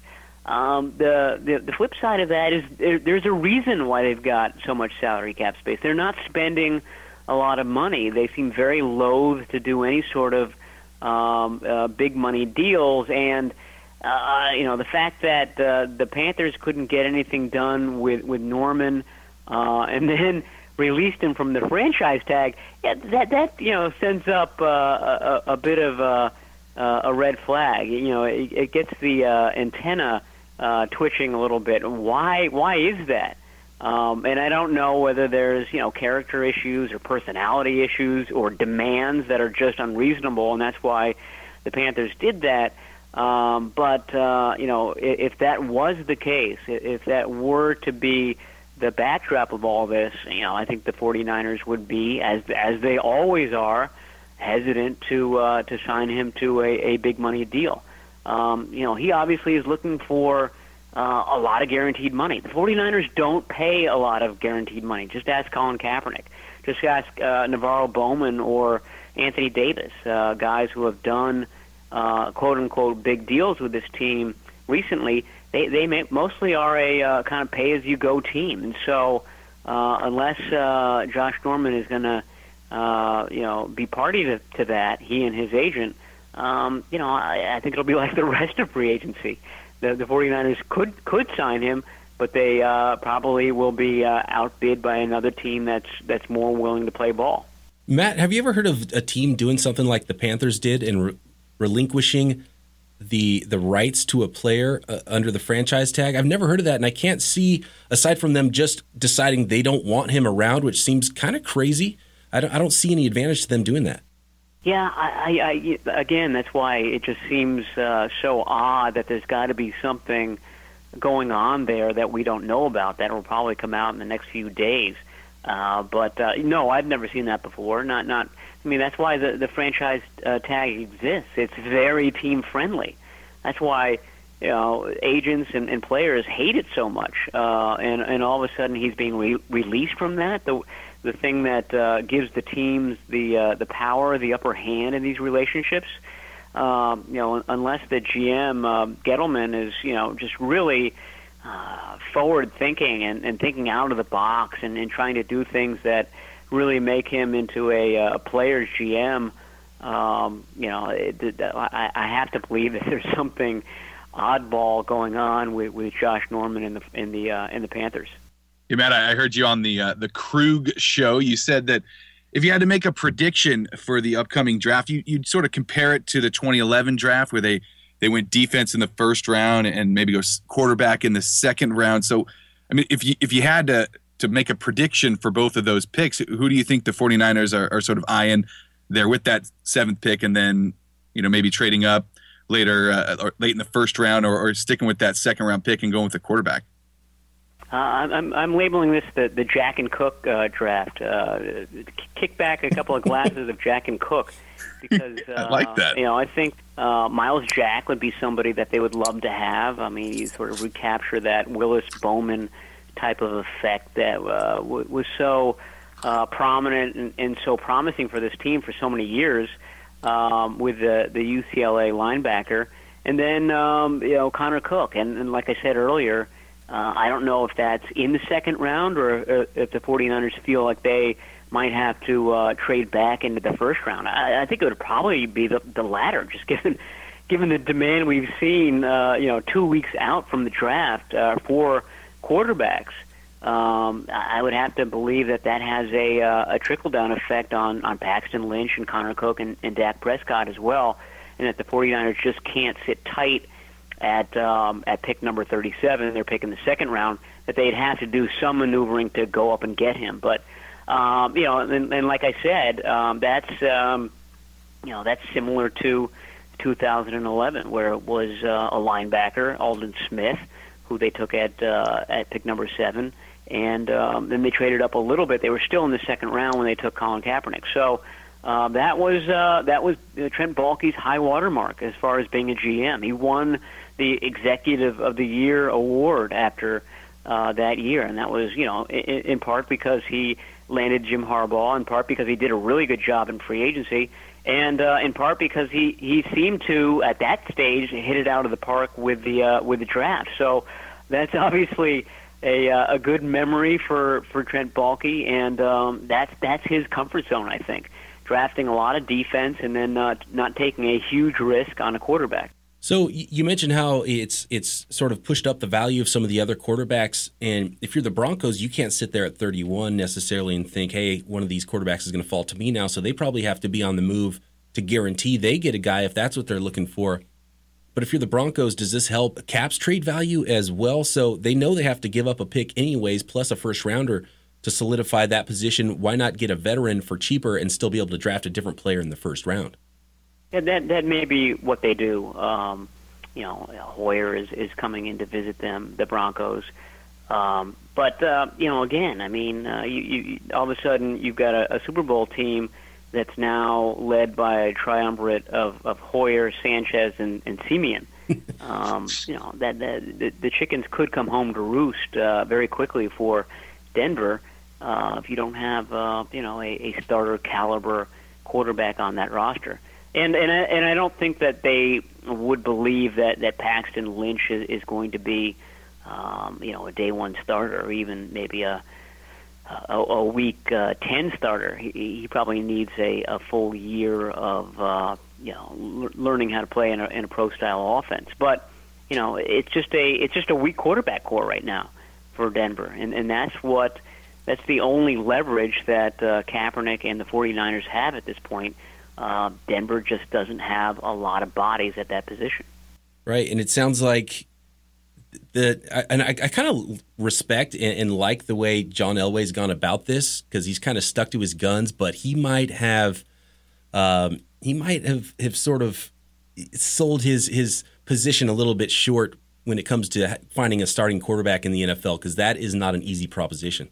Um, the, the the flip side of that is there, there's a reason why they've got so much salary cap space. They're not spending a lot of money. They seem very loath to do any sort of um, uh, big money deals, and uh, you know the fact that uh, the Panthers couldn't get anything done with with Norman, uh, and then released him from the franchise tag. Yeah, that that you know sends up uh, a, a bit of a, a red flag. You know, it, it gets the uh, antenna uh, twitching a little bit. Why? Why is that? Um, and I don't know whether there's you know character issues or personality issues or demands that are just unreasonable, and that's why the Panthers did that. Um, but uh, you know, if, if that was the case, if that were to be the backdrop of all this, you know, I think the 49ers would be, as as they always are, hesitant to uh, to sign him to a, a big money deal. Um, you know, he obviously is looking for uh, a lot of guaranteed money. The 49ers don't pay a lot of guaranteed money. Just ask Colin Kaepernick. Just ask uh, NaVorro Bowman or Anthony Davis, uh, guys who have done uh, quote unquote big deals with this team recently. They they may, mostly are a uh, kind of pay as you go team, and so uh, unless uh, Josh Norman is going to uh, you know be party to, to that, he and his agent um, you know, I, I think it'll be like the rest of free agency. The, the 49ers could could sign him, but they uh, probably will be uh, outbid by another team that's that's more willing to play ball. Matt, have you ever heard of a team doing something like the Panthers did and re- relinquishing the the rights to a player uh, under the franchise tag? I've never heard of that, and I can't see aside from them just deciding they don't want him around, which seems kind of crazy. I don't, I don't see any advantage to them doing that. Yeah, I, I, I again, that's why it just seems uh, so odd that there's got to be something going on there that we don't know about that will probably come out in the next few days. Uh, but uh, no, I've never seen that before. Not, not. I mean, that's why the the franchise uh, tag exists. It's very team friendly. That's why you know agents and, and players hate it so much. Uh, and and all of a sudden he's being re- released from that. The the thing that uh, gives the teams the uh, the power, the upper hand in these relationships. Um, you know, unless the GM uh, Gettleman is you know just really uh, forward thinking and, and thinking out of the box and, and trying to do things that really make him into a, uh, a player's GM. Um, you know, it, it, I, I have to believe that there's something oddball going on with, with Josh Norman in the in the uh, in the Panthers. Yeah, Matt, I heard you on the uh, the Krug show. You said that if you had to make a prediction for the upcoming draft, you, you'd sort of compare it to the 2011 draft where they they went defense in the first round and maybe go quarterback in the second round. So, I mean, if you if you had to to make a prediction for both of those picks, who do you think the 49ers are, are sort of eyeing there with that seventh pick and then, you know, maybe trading up later uh, or late in the first round or, or sticking with that second round pick and going with the quarterback? Uh, I'm, I'm labeling this the, the Jack and Cook uh, draft. Uh, kick back a couple of glasses of Jack and Cook because uh, I like that. You know, I think uh, Myles Jack would be somebody that they would love to have. I mean, you sort of recapture that Willis Bowman type of effect that uh, w- was so uh, prominent and, and so promising for this team for so many years um, with the the UCLA linebacker, and then um, you know Connor Cook, and, and like I said earlier. Uh, I don't know if that's in the second round or uh, if the 49ers feel like they might have to uh, trade back into the first round. I, I think it would probably be the, the latter, just given given the demand we've seen, uh, you know, two weeks out from the draft uh, for quarterbacks. Um, I would have to believe that that has a, uh, a trickle down effect on, on Paxton Lynch and Connor Cook and, and Dak Prescott as well, and that the 49ers just can't sit tight at um, at pick number 37. They're picking the second round. That they'd have to do some maneuvering to go up and get him. But um, you know, and, and like I said, um, that's um, you know that's similar to 2011, where it was uh, a linebacker, Aldon Smith, who they took at uh, at pick number seven, and um, then they traded up a little bit. They were still in the second round when they took Colin Kaepernick. So. Uh, that was uh, that was uh, Trent Baalke's high watermark as far as being a GM. He won the Executive of the Year award after uh, that year, and that was you know in, in part because he landed Jim Harbaugh, in part because he did a really good job in free agency, and uh, in part because he he seemed to at that stage hit it out of the park with the uh, with the draft. So that's obviously a uh, a good memory for for Trent Baalke, and um, that's that's his comfort zone, I think. Drafting a lot of defense and then uh, not taking a huge risk on a quarterback. So you mentioned how it's it's sort of pushed up the value of some of the other quarterbacks, and if you're the Broncos, you can't sit there at 31 necessarily and think, hey, one of these quarterbacks is going to fall to me now. So they probably have to be on the move to guarantee they get a guy if that's what they're looking for. But if you're the Broncos, does this help Kap's trade value as well? So they know they have to give up a pick anyways, plus a first rounder to solidify that position. Why not get a veteran for cheaper and still be able to draft a different player in the first round? Yeah, that that may be what they do. Um, you know, Hoyer is is coming in to visit them, the Broncos. Um, but uh, you know, again, I mean, uh, you, you all of a sudden you've got a, a Super Bowl team that's now led by a triumvirate of, of Hoyer, Sanchez, and, and Siemian. um, you know that, that the, the chickens could come home to roost uh, very quickly for Denver uh, if you don't have uh, you know a, a starter caliber quarterback on that roster. And and I, and I don't think that they would believe that that Paxton Lynch is, is going to be, um, you know, a day one starter or even maybe a a, a week uh, ten starter. He, he probably needs a, a full year of uh, you know l- learning how to play in a, in a pro style offense. But you know, it's just a it's just a weak quarterback corps right now for Denver, and and that's what that's the only leverage that uh, Kaepernick and the 49ers have at this point uh, Denver just doesn't have a lot of bodies at that position. Right, and it sounds like the and I, I kind of respect and, and, like the way John Elway's gone about this because he's kind of stuck to his guns, but he might have um, he might have have sort of sold his his position a little bit short when it comes to finding a starting quarterback in the NFL because that is not an easy proposition.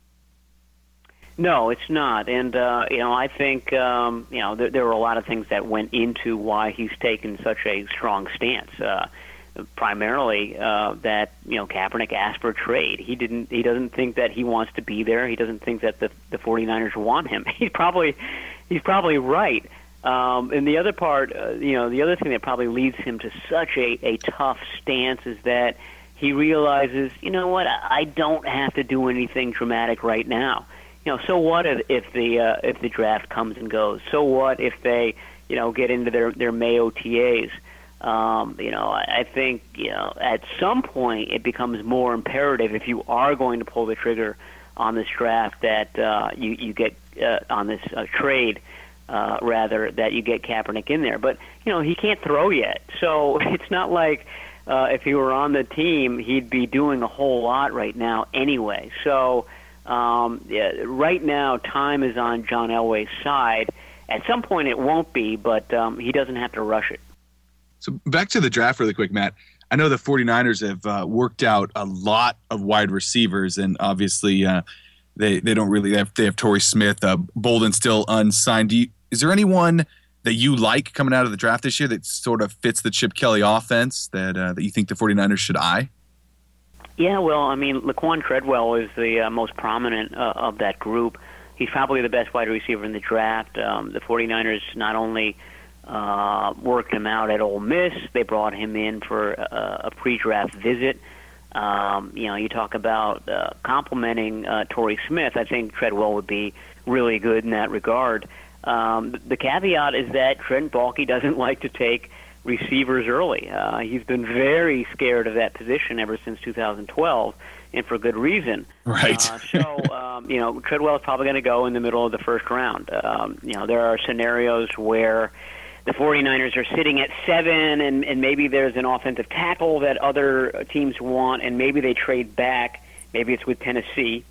No, it's not, and uh, you know I think um, you know there, there were a lot of things that went into why he's taken such a strong stance. Uh, primarily uh, that you know Kaepernick asked for a trade. He didn't. He doesn't think that he wants to be there. He doesn't think that the the 49ers want him. He's probably he's probably right. Um, and the other part, uh, you know, the other thing that probably leads him to such a, a tough stance is that he realizes, you know what, I, don't have to do anything dramatic right now you know, so what if, if the uh, if the draft comes and goes? So what if they, you know, get into their their May OTAs? Um, you know, I, I think you know at some point it becomes more imperative if you are going to pull the trigger on this draft that uh, you you get uh, on this uh, trade. Uh, rather that you get Kaepernick in there, but you know he can't throw yet, so it's not like uh, if he were on the team, he'd be doing a whole lot right now anyway. So um, yeah, right now, time is on John Elway's side. At some point, it won't be, but um, he doesn't have to rush it. So back to the draft really quick, Matt. I know the 49ers have uh, worked out a lot of wide receivers, and obviously uh, they they don't really have they have Torrey Smith, uh, Boldin still unsigned. You, is there anyone that you like coming out of the draft this year that sort of fits the Chip Kelly offense that uh, that you think the 49ers should eye? Yeah, well, I mean, Laquon Treadwell is the uh, most prominent uh, of that group. He's probably the best wide receiver in the draft. Um, the 49ers not only uh, worked him out at Ole Miss, they brought him in for a, a pre-draft visit. Um, you know, you talk about uh, complimenting uh, Torrey Smith. I think Treadwell would be really good in that regard. Um, the caveat is that Trent Baalke doesn't like to take receivers early. Uh, he's been very scared of that position ever since 2012, and for good reason. Right. Uh, so, um, you know, Treadwell is probably going to go in the middle of the first round. Um, you know, there are scenarios where the 49ers are sitting at seven, and, and maybe there's an offensive tackle that other teams want, and maybe they trade back. Maybe it's with Tennessee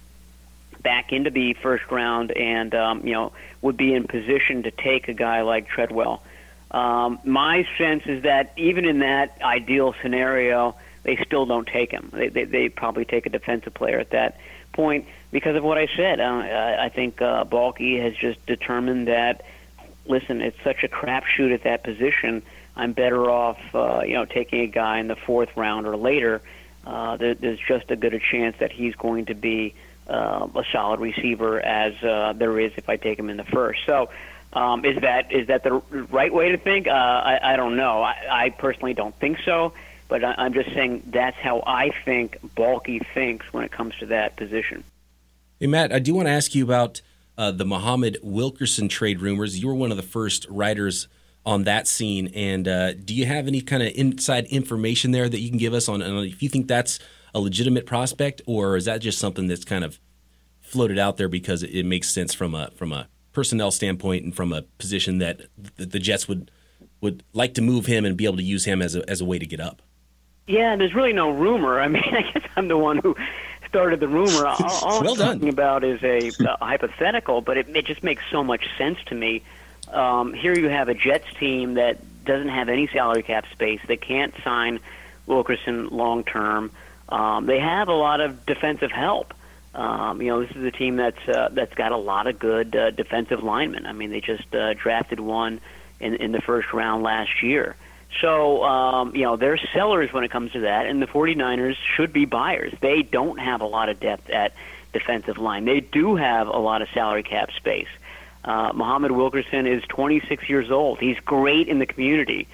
back into the first round, and um, you know would be in position to take a guy like Treadwell. Um, my sense is that even in that ideal scenario, they still don't take him. They, they, they probably take a defensive player at that point because of what I said. Uh, I think uh, Baalke has just determined that, listen, it's such a crapshoot at that position. I'm better off, uh, you know, taking a guy in the fourth round or later. Uh, there, there's just a good a chance that he's going to be uh, a solid receiver as uh, there is if I take him in the first. So um, is that is that the right way to think? Uh, I, I don't know. I, I personally don't think so, but I, I'm just saying that's how I think Baalke thinks when it comes to that position. Hey Matt, I do want to ask you about uh, the Muhammad Wilkerson trade rumors. You were one of the first writers on that scene, and uh, do you have any kind of inside information there that you can give us on, on if you think that's a legitimate prospect, or is that just something that's kind of floated out there because it, it makes sense from a from a personnel standpoint and from a position that the, Jets would would like to move him and be able to use him as a as a way to get up. Yeah, there's really no rumor. I mean, I guess I'm the one who started the rumor. All, all well I'm done. talking about is a, a hypothetical, but it, it just makes so much sense to me. Um, here you have a Jets team that doesn't have any salary cap space. They can't sign Wilkerson long term. Um, they have a lot of defensive help. Um, you know, this is a team that's uh, that's got a lot of good uh, defensive linemen. I mean, they just uh, drafted one in in the first round last year. So, um, you know, they're sellers when it comes to that, and the 49ers should be buyers. They don't have a lot of depth at defensive line. They do have a lot of salary cap space. Uh, Muhammad Wilkerson is 26 years old. He's great in the community.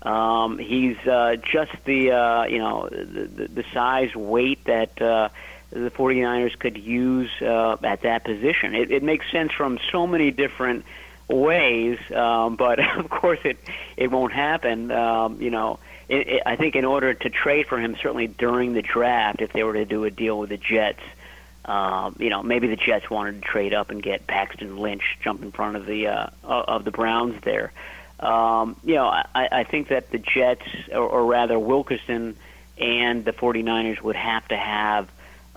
Um, he's uh, just the uh, you know the, the, size, weight that uh, the 49ers could use uh, at that position. It, it makes sense from so many different ways, um, but of course it it won't happen. Um, you know, it, it, I think in order to trade for him, certainly during the draft, if they were to do a deal with the Jets, um, you know, maybe the Jets wanted to trade up and get Paxton Lynch jump in front of the uh, of the Browns there. Um, you know, I, I think that the Jets, or, or rather Wilkerson and the 49ers, would have to have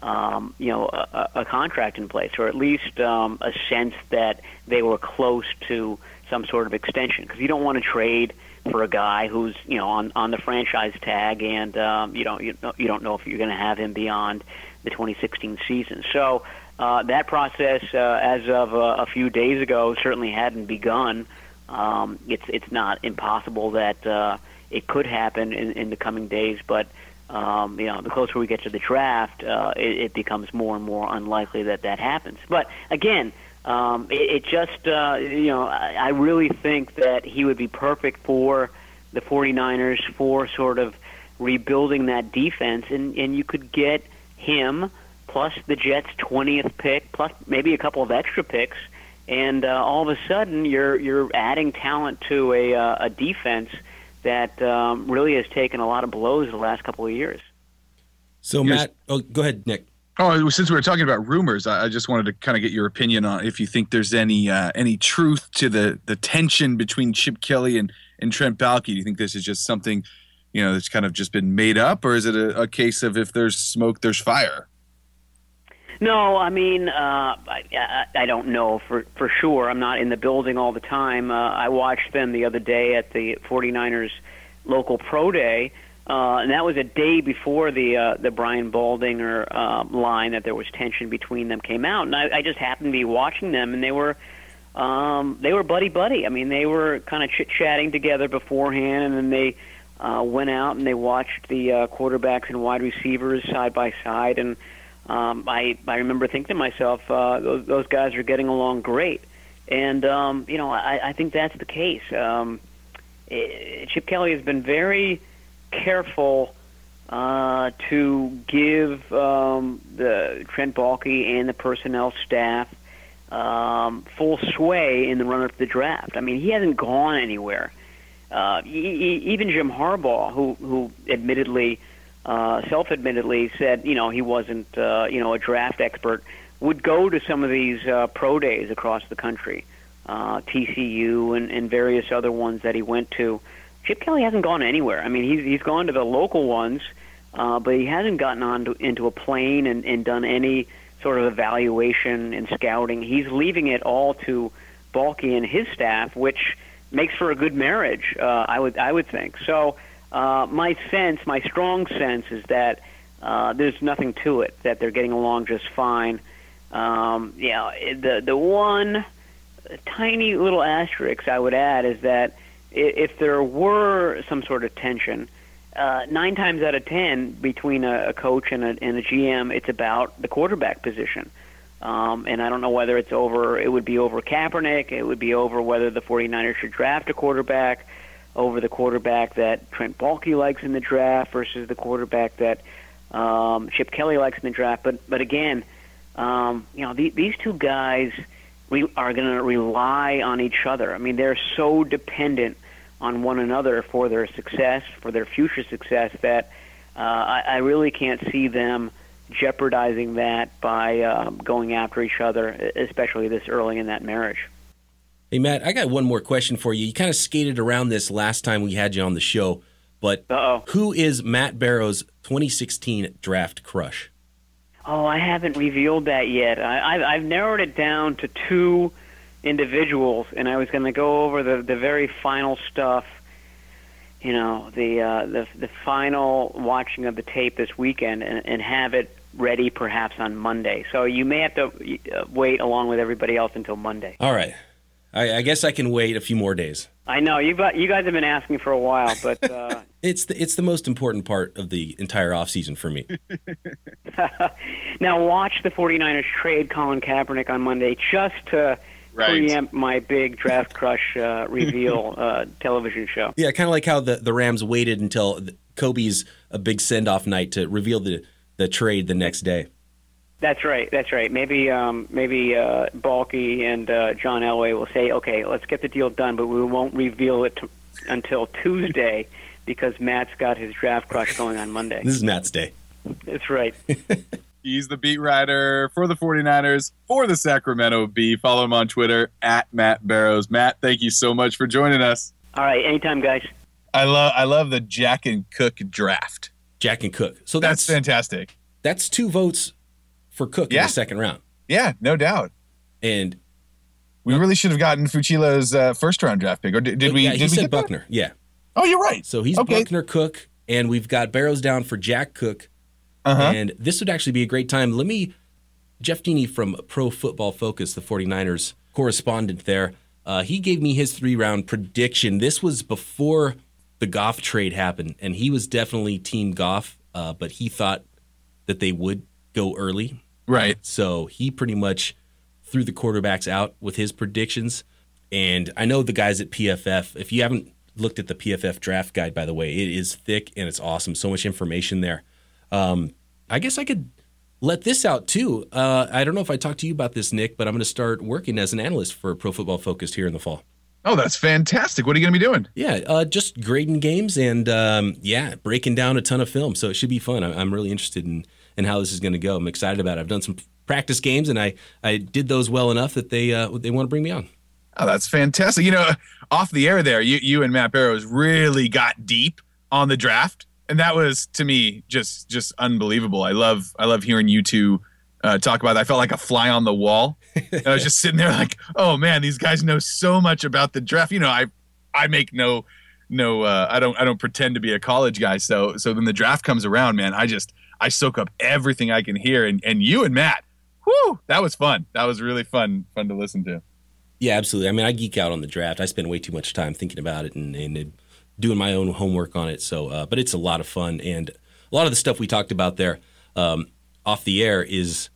um, you know, a, a contract in place, or at least um, a sense that they were close to some sort of extension. Because you don't want to trade for a guy who's you know on on the franchise tag, and um, you don't you, you don't know if you're going to have him beyond the 2016 season. So uh, that process, uh, as of uh, a few days ago, certainly hadn't begun. Um, it's it's not impossible that uh, it could happen in, in the coming days, but um, you know, the closer we get to the draft, uh, it, it becomes more and more unlikely that that happens. But again, um, it, it just, uh, you know, I, I really think that he would be perfect for the 49ers for sort of rebuilding that defense, and, and you could get him plus the Jets' 20th pick, plus maybe a couple of extra picks, and uh, all of a sudden you're you're adding talent to a, uh, a defense – that um, really has taken a lot of blows the last couple of years. So, Here's- Matt, oh, go ahead, Nick. Oh, since we were talking about rumors, I, I just wanted to kind of get your opinion on if you think there's any uh, any truth to the the tension between Chip Kelly and and Trent Baalke. Do you think this is just something, you know, that's kind of just been made up, or is it a, a case of if there's smoke, there's fire? No, I mean, uh, I, I, don't know for for sure. I'm not in the building all the time. Uh, I watched them the other day at the 49ers local pro day, uh, and that was a day before the uh, the Brian Baldinger uh, line that there was tension between them came out, and I, I just happened to be watching them, and they were um, they were buddy buddy. I mean, they were kind of chit chatting together beforehand, and then they uh, went out and they watched the uh, quarterbacks and wide receivers side by side, and um, I I remember thinking to myself, uh, those, those guys are getting along great, and um, you know I, I think that's the case. Um, eh, Chip Kelly has been very careful uh, to give um, the Trent Baalke and the personnel staff um, full sway in the run up to the draft. I mean, he hasn't gone anywhere. Uh, even Jim Harbaugh, who who admittedly self-admittedly said, you know, he wasn't, uh, you know, a draft expert, would go to some of these uh, pro days across the country, uh, TCU and, and various other ones that he went to. Chip Kelly hasn't gone anywhere. I mean, he's he's gone to the local ones, uh, but he hasn't gotten on to, into a plane and, and done any sort of evaluation and scouting. He's leaving it all to Baalke and his staff, which makes for a good marriage. Uh, I would I would think so. Uh, my sense, my strong sense, is that uh, there's nothing to it. That they're getting along just fine. Um, yeah, the the one tiny little asterisk I would add is that if there were some sort of tension, uh, nine times out of ten between a, a coach and a, and a GM, it's about the quarterback position. Um, and I don't know whether it's over. It would be over Kaepernick. It would be over whether the 49ers should draft a quarterback over the quarterback that Trent Baalke likes in the draft versus the quarterback that um, Chip Kelly likes in the draft. But but again, um, you know the, these two guys re- are going to rely on each other. I mean, they're so dependent on one another for their success, for their future success, that uh, I, I really can't see them jeopardizing that by um, going after each other, especially this early in that marriage. Hey, Matt, I got one more question for you. You kind of skated around this last time we had you on the show, but Uh-oh. who is Matt Barrow's 2016 draft crush? Oh, I haven't revealed that yet. I, I've, I've narrowed it down to two individuals, and I was going to go over the, the very final stuff. You know, the uh, the the final watching of the tape this weekend, and, and have it ready perhaps on Monday. So you may have to uh, wait along with everybody else until Monday. All right. I, I guess I can wait a few more days. I know you got you guys have been asking for a while, but uh, It's the, it's the most important part of the entire offseason for me. now watch the 49ers trade Colin Kaepernick on Monday just to Right. preempt my big draft crush uh, reveal uh, television show. Yeah, kind of like how the, the Rams waited until Kobe's a big send off night to reveal the, the trade the next day. That's right. That's right. Maybe um, maybe uh, Baalke and uh, John Elway will say, "Okay, let's get the deal done, but we won't reveal it t- until Tuesday because Matt's got his draft crush going on Monday." This is Matt's day. That's right. He's the beat writer for the 49ers for the Sacramento Bee. Follow him on Twitter at Matt Barrows. Matt, thank you so much for joining us. All right. Anytime, guys. I love I love the Jack and Cook draft. Jack and Cook. So That's that's fantastic. that's two votes for Cook in the second round. Yeah, no doubt. And We really should have gotten Fucillo's uh, first round draft pick. Or did, did we? yeah, did he we said get that? Buckner. Yeah. Oh, you're right. So he's Okay. Buckner Cook, and we've got Barrows down for Jack Cook. Uh-huh. And this would actually be a great time. Let me, Jeff Deeney from Pro Football Focus, the 49ers correspondent there, uh, he gave me his three round prediction. This was before the Goff trade happened, and he was definitely Team Goff, uh, but he thought that they would go early. Right. So he pretty much threw the quarterbacks out with his predictions. And I know the guys at PFF, if you haven't looked at the PFF draft guide, by the way, it is thick and it's awesome. So much information there. Um, I guess I could let this out too. Uh, I don't know if I talked to you about this, Nick, but I'm going to start working as an analyst for Pro Football Focused here in the fall. Oh, that's fantastic. What are you going to be doing? Yeah, uh, just grading games and um, yeah, breaking down a ton of film. So it should be fun. I'm really interested in and how this is going to go. I'm excited about it. I've done some practice games, and I I did those well enough that they uh, they want to bring me on. Oh, that's fantastic. You know, off the air there, you you and Matt Barrows really got deep on the draft, and that was to me just just unbelievable. I love I love hearing you two uh, talk about that. I felt like a fly on the wall. And I was just sitting there like, oh man, these guys know so much about the draft. You know, I I make no no uh, I don't I don't pretend to be a college guy. So so when the draft comes around, man, I just I soak up everything I can hear. And and you and Matt, whoo, that was fun. That was really fun fun to listen to. Yeah, absolutely. I mean, I geek out on the draft. I spend way too much time thinking about it and, and doing my own homework on it. So, uh, but it's a lot of fun, and a lot of the stuff we talked about there um, off the air is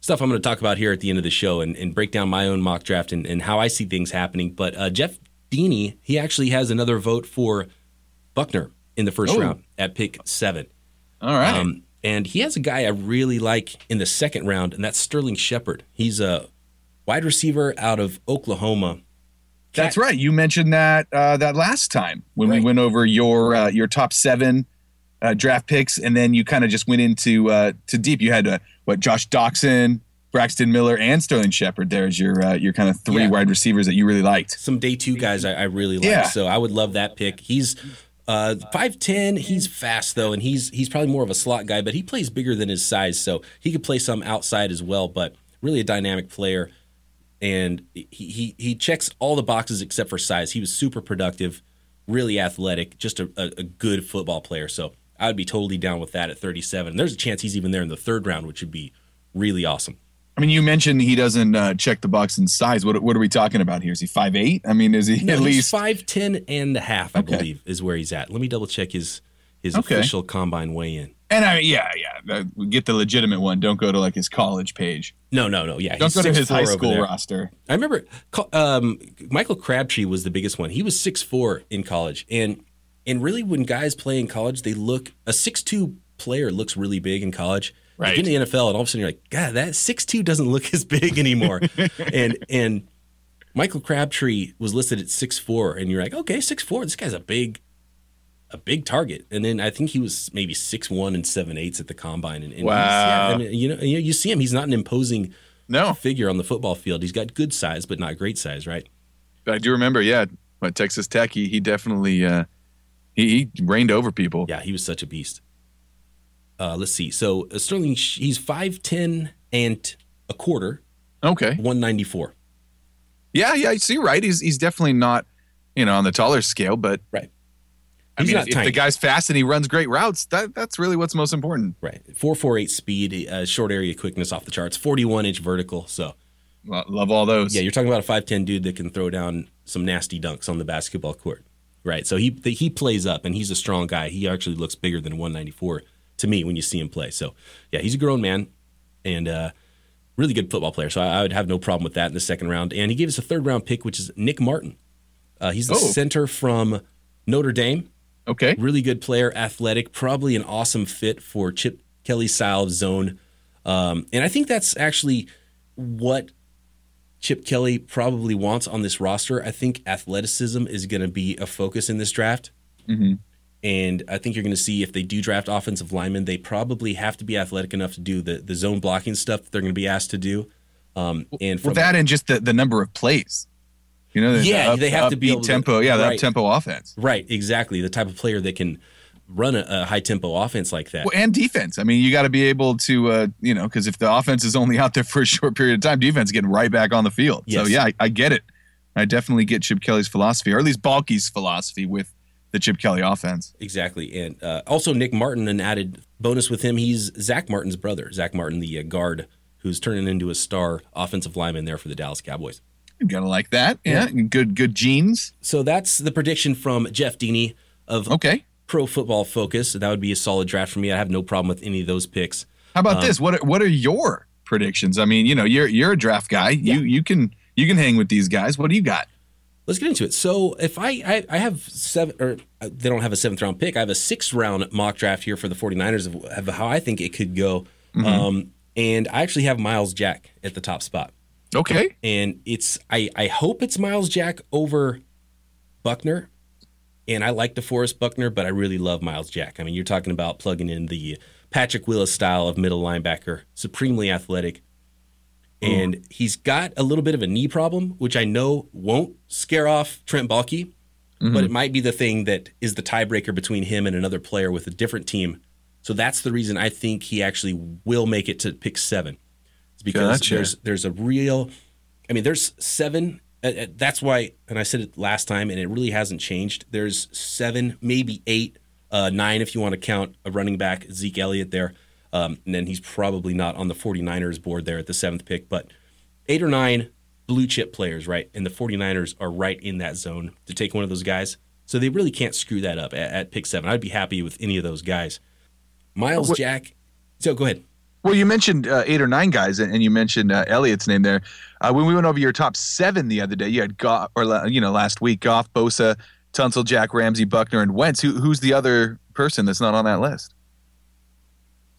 stuff I'm going to talk about here at the end of the show and, and break down my own mock draft and, and how I see things happening. But uh, Jeff Deeney, he actually has another vote for Buckner in the first Oh. round at pick seven. All right. Um, and he has a guy I really like in the second round, and that's Sterling Shepard. He's a wide receiver out of Oklahoma. That's right. You mentioned that uh, that last time when Right. we went over your uh, your top seven uh, draft picks, and then you kind of just went into uh, to deep. You had uh, what Josh Doctson, Braxton Miller, and Sterling Shepard. There's your uh, your kind of three Yeah. wide receivers that you really liked. some day two guys I, I really like. Yeah. So I would love that pick. He's uh, five ten. He's fast though, and he's he's probably more of a slot guy, but he plays bigger than his size, so he could play some outside as well. But really a dynamic player, and he he he checks all the boxes except for size. He was super productive, really athletic, just a, a, a good football player. So I would be totally down with that at thirty seven. And there's a chance he's even there in the third round, which would be really awesome. I mean, you mentioned he doesn't uh, check the box in size. What what are we talking about here? Is he five eight? I mean, is he No, at least? five ten and a half, I Okay. believe, is where he's at. Let me double check his his Okay. official combine weigh in. And I yeah yeah, uh, get the legitimate one. Don't go to like his college page. No, no, no. Yeah, Don't go to his high school roster. I remember um, Michael Crabtree was the biggest one. He was six four in college, and and really when guys play in college, they look a six two player looks really big in college. You Right. get in the NFL, and all of a sudden you're like, God, that six two doesn't look as big anymore. and and Michael Crabtree was listed at six four, and you're like, okay, six four. This guy's a big, a big target. And then I think he was maybe six one and seven eighths at the combine. And, and Wow. yeah, I mean, you know, you see him. He's not an imposing No, figure on the football field. He's got good size, but not great size, right? but I do remember. Yeah, at Texas Tech, he he definitely uh, he, he reigned over people. Yeah, he was such a beast. Uh, let's see. So uh, Sterling, he's five ten and a quarter, Okay. one ninety four. Yeah, yeah. So you're right. He's he's definitely not, you know, on the taller scale, but Right. I He's mean, not if, if the guy's fast and he runs great routes, that that's really what's most important. Right, four four eight speed, uh, short area quickness off the charts, forty one inch vertical. So Love all those. yeah, you're talking about a five ten dude that can throw down some nasty dunks on the basketball court. Right. So he he plays up and he's a strong guy. He actually looks bigger than one ninety four to me when you see him play. So yeah, he's a grown man and uh, really good football player. So I, I would have no problem with that in the second round. And he gave us a third round pick, which is Nick Martin. Uh, he's the Oh. center from Notre Dame. Okay. Really good player, athletic, probably an awesome fit for Chip Kelly's style of zone. Um, and I think that's actually what Chip Kelly probably wants on this roster. I think athleticism is going to be a focus in this draft. Mhm. And I think you're going to see if they do draft offensive linemen, they probably have to be athletic enough to do the, the zone blocking stuff that they're going to be asked to do. Um, and from Well, that and just the, the number of plays. You know, Yeah, up- they have to be able to- tempo. yeah, right. tempo offense. right, exactly the type of player that can run a, a high tempo offense like that. Well, and defense. I mean, you got to be able to, uh, you know, because if the offense is only out there for a short period of time, defense getting right back on the field. So yeah, I, I get it. I definitely get Chip Kelly's philosophy, or at least Baalke's philosophy with the Chip Kelly offense. Exactly. And uh, also Nick Martin, an added bonus with him. He's Zach Martin's brother. Zach Martin, the uh, guard who's turning into a star offensive lineman there for the Dallas Cowboys. You gotta like that. Yeah, good, good genes. So that's the prediction from Jeff Deeney of Okay. Pro Football Focus. That would be a solid draft for me. I have no problem with any of those picks. How about Um, this? What are, what are your predictions? I mean, you know, you're you're a draft guy. You you can you can hang with these guys. What do you got? Let's get into it. So if I I, I have seven or uh, they don't have a seventh round pick. I have a sixth round mock draft here for the 49ers of, of how I think it could go. Um, and I actually have Myles Jack at the top spot. Okay. and it's I I hope it's Myles Jack over Buckner, and I like DeForest Buckner, but I really love Myles Jack. I mean, you're talking about plugging in the Patrick Willis style of middle linebacker, supremely athletic. And he's got a little bit of a knee problem, which I know won't scare off Trent Baalke, but it might be the thing that is the tiebreaker between him and another player with a different team. So that's the reason I think he actually will make it to pick seven. It's because Gotcha. there's there's a real, I mean, there's seven. uh, uh, That's why, and I said it last time, and it really hasn't changed. There's seven, maybe eight, uh, nine if you want to count a running back, Zeke Elliott there. Um, and then he's probably not on the 49ers board there at the seventh pick, but eight or nine blue chip players, right? And the 49ers are right in that zone to take one of those guys. So they really can't screw that up at, at pick seven. I'd be happy with any of those guys. Myles What- Jack. So go ahead. Well, you mentioned uh, eight or nine guys, and you mentioned uh, Elliott's name there. Uh, when we went over your top seven the other day, you had Goff, or you know, last week, Goff, Bosa, Tunsil, Jack, Ramsey, Buckner, and Wentz. Who, who's the other person that's not on that list?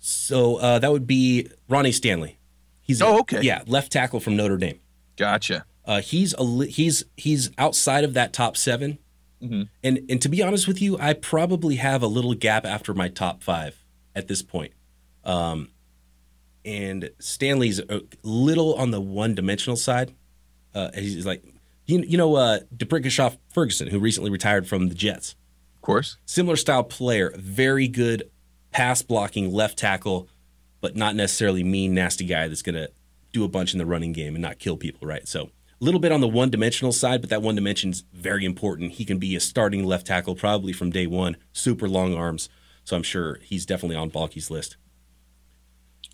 So uh, that would be Ronnie Stanley. He's a- Oh, okay. Yeah, left tackle from Notre Dame. Gotcha. Uh, he's a he's he's outside of that top 7 Mhm. and and to be honest with you, I probably have a little gap after my top five at this point. Um, and Stanley's a little on the one dimensional side. Uh, he's like you you know uh, Ferguson, who recently retired from the Jets. Of course. Similar style player, very good pass blocking left tackle, but not necessarily mean, nasty guy that's going to do a bunch in the running game and not kill people, right? So a little bit on the one dimensional side, but that one dimension's very important. He can be a starting left tackle probably from day one, super long arms. So I'm sure he's definitely on Baalke's list.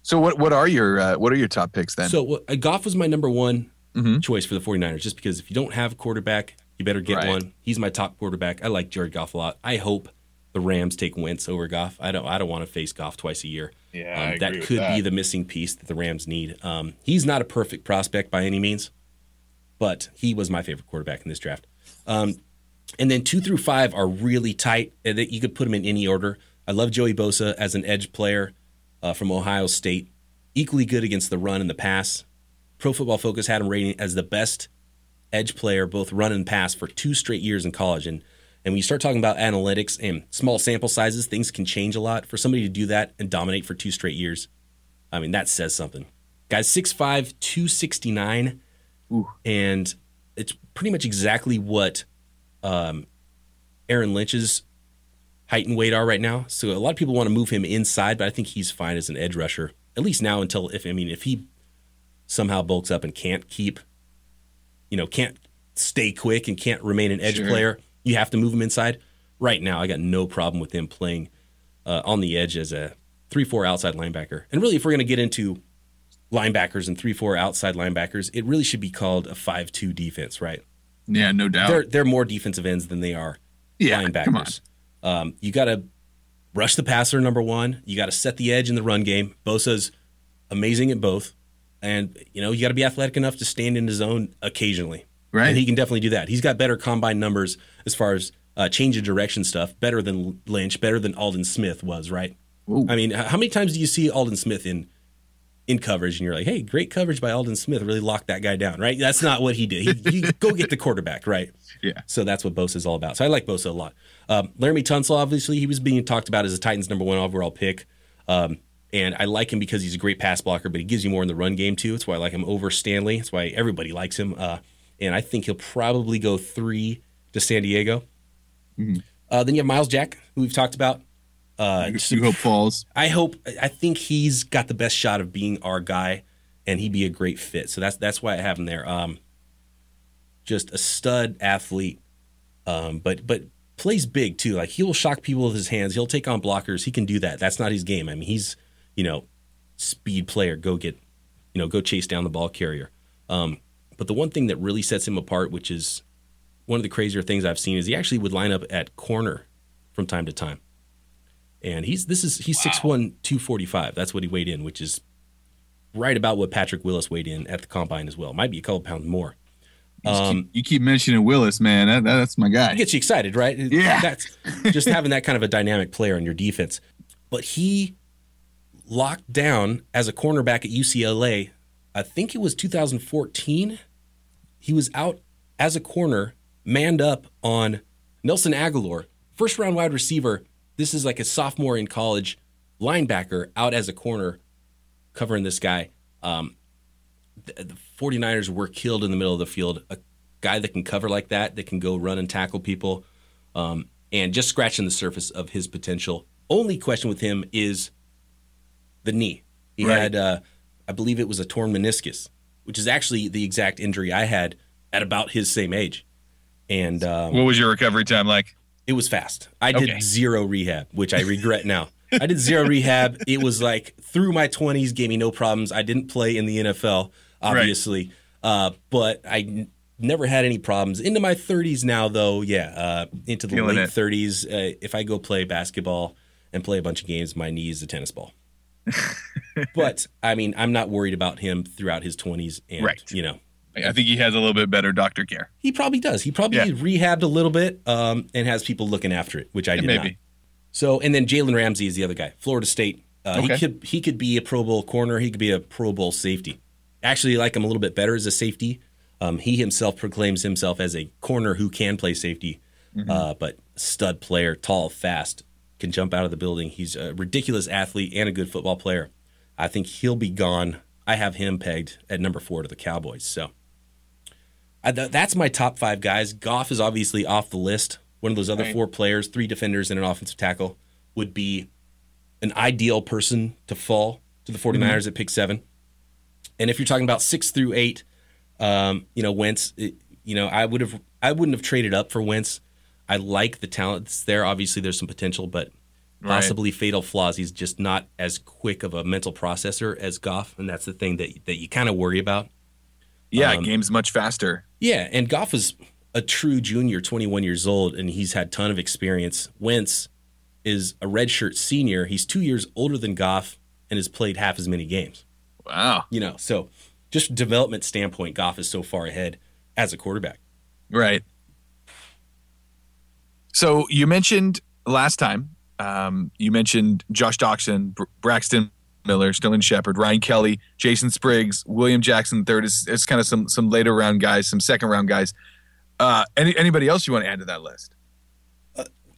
So what what are your uh, what are your top picks then? So uh, Goff was my number one Mhm. choice for the 49ers, just because if you don't have a quarterback, you better get Right. one. He's my top quarterback. I like Jared Goff a lot. I hope the Rams take Wentz over Goff. I don't. I don't want to face Goff twice a year. Yeah, Um, that could that. be the missing piece that the Rams need. Um, he's not a perfect prospect by any means, but he was my favorite quarterback in this draft. Um, and then two through five are really tight. that You could put them in any order. I love Joey Bosa as an edge player uh, from Ohio State. Equally good against the run and the pass. Pro Football Focus had him rating as the best edge player, both run and pass, for two straight years in college. And and when you start talking about analytics and small sample sizes, things can change a lot. For somebody to do that and dominate for two straight years, I mean, that says something. Guy's 6'5, 269, and it's pretty much exactly what um, Aaron Lynch's height and weight are right now. So a lot of people want to move him inside, but I think he's fine as an edge rusher, at least now until if I mean if he somehow bulks up and can't keep, you know, can't stay quick and can't remain an edge Sure. player, you have to move him inside. Right now, I got no problem with him playing uh, on the edge as a three-four outside linebacker. And really, if we're going to get into linebackers and three-four outside linebackers, it really should be called a five-two defense, right? yeah, no doubt. They're they're more defensive ends than they are yeah, come on. linebackers. Um, you got to rush the passer, number one. You got to set the edge in the run game. Bosa's amazing at both. And, you know, you got to be athletic enough to stand in the zone occasionally. Right. And he can definitely do that. He's got better combine numbers as far as uh, change of direction stuff, better than Lynch, better than Aldon Smith was, right? Ooh. I mean, how many times do you see Aldon Smith in in coverage and you're like, hey, great coverage by Aldon Smith, really locked that guy down, right? That's not what he did. He, you go get the quarterback, right? Yeah. So that's what Bosa is all about. So I like Bosa a lot. Um, Laremy Tunsil, obviously, he was being talked about as a Titans number one overall pick. Um, and I like him because he's a great pass blocker, but he gives you more in the run game too. That's why I like him over Stanley. That's why everybody likes him. Uh, and I think he'll probably go three to San Diego. Uh, then you have Myles Jack, who we've talked about. Uh, just you hope falls. I hope I think he's got the best shot of being our guy, and he'd be a great fit. So that's that's why I have him there. Um, just a stud athlete, um, but but plays big too. Like he will shock people with his hands. He'll take on blockers. He can do that. That's not his game. I mean, he's you know speed player. Go get you know go chase down the ball carrier. Um, but the one thing that really sets him apart, which is one of the crazier things I've seen, is he actually would line up at corner from time to time and he's this is he's 6'1", 245. That's what he weighed in, which is right about what Patrick Willis weighed in at the combine as well. Might be a couple pounds more. Um, you keep mentioning Willis, man. That, that's my guy. it gets you excited, right? Yeah. That's just having that kind of a dynamic player on your defense. But he locked down as a cornerback at UCLA. I think it was 2014. He was out as a corner, manned up on Nelson Agholor, first round wide receiver. This is like a sophomore in college, linebacker out as a corner covering this guy. Um, the, the 49ers were killed in the middle of the field. A guy that can cover like that, that can go run and tackle people, um, and just scratching the surface of his potential. Only question with him is the knee. He Right. had, uh, I believe it was a torn meniscus, which is actually the exact injury I had at about his same age. And um, What was your recovery time like? it was fast. I did Okay. zero rehab, which I regret now. I did zero rehab. It was like through my 20s, gave me no problems. I didn't play in the NFL, obviously, uh, but I n- never had any problems. Into my 30s now, though, yeah, uh, into the Feeling late it. 30s. Uh, if I go play basketball and play a bunch of games, my knee is a tennis ball. But I mean, I'm not worried about him throughout his 20s, and Right. you know, I think he has a little bit better doctor care. he probably does. He probably Yeah. rehabbed a little bit um, and has people looking after it, which I did Maybe. not. So, and then Jalen Ramsey is the other guy, Florida State. Uh, Okay. He could he could be a Pro Bowl corner. He could be a Pro Bowl safety. Actually, I like him a little bit better as a safety. Um, he himself proclaims himself as a corner who can play safety, uh, but stud player, tall, fast, can jump out of the building. He's a ridiculous athlete and a good football player. I think he'll be gone. I have him pegged at number four to the Cowboys. So I, th- that's my top five guys. Goff is obviously off the list. One of those other Right. four players, three defenders and an offensive tackle, would be an ideal person to fall to the 49ers at pick seven. And if you're talking about six through eight, um, you know, Wentz, it, you know, I would have, I wouldn't have traded up for Wentz. I like the talent that's there. Obviously, there's some potential, but Right. possibly fatal flaws. He's just not as quick of a mental processor as Goff, and that's the thing that that you kind of worry about. Yeah, Um, game's much faster. Yeah, and Goff is a true junior, 21 years old, and he's had ton of experience. Wentz is a redshirt senior. He's two years older than Goff and has played half as many games. Wow. You know, so just development standpoint, Goff is so far ahead as a quarterback. Right. So you mentioned last time, um, you mentioned Josh Doctson, Br- Braxton Miller, Sterling Shepard, Ryan Kelly, Jason Spriggs, William Jackson third. It's, it's kind of some some later round guys, some second round guys. Uh, any anybody else you want to add to that list?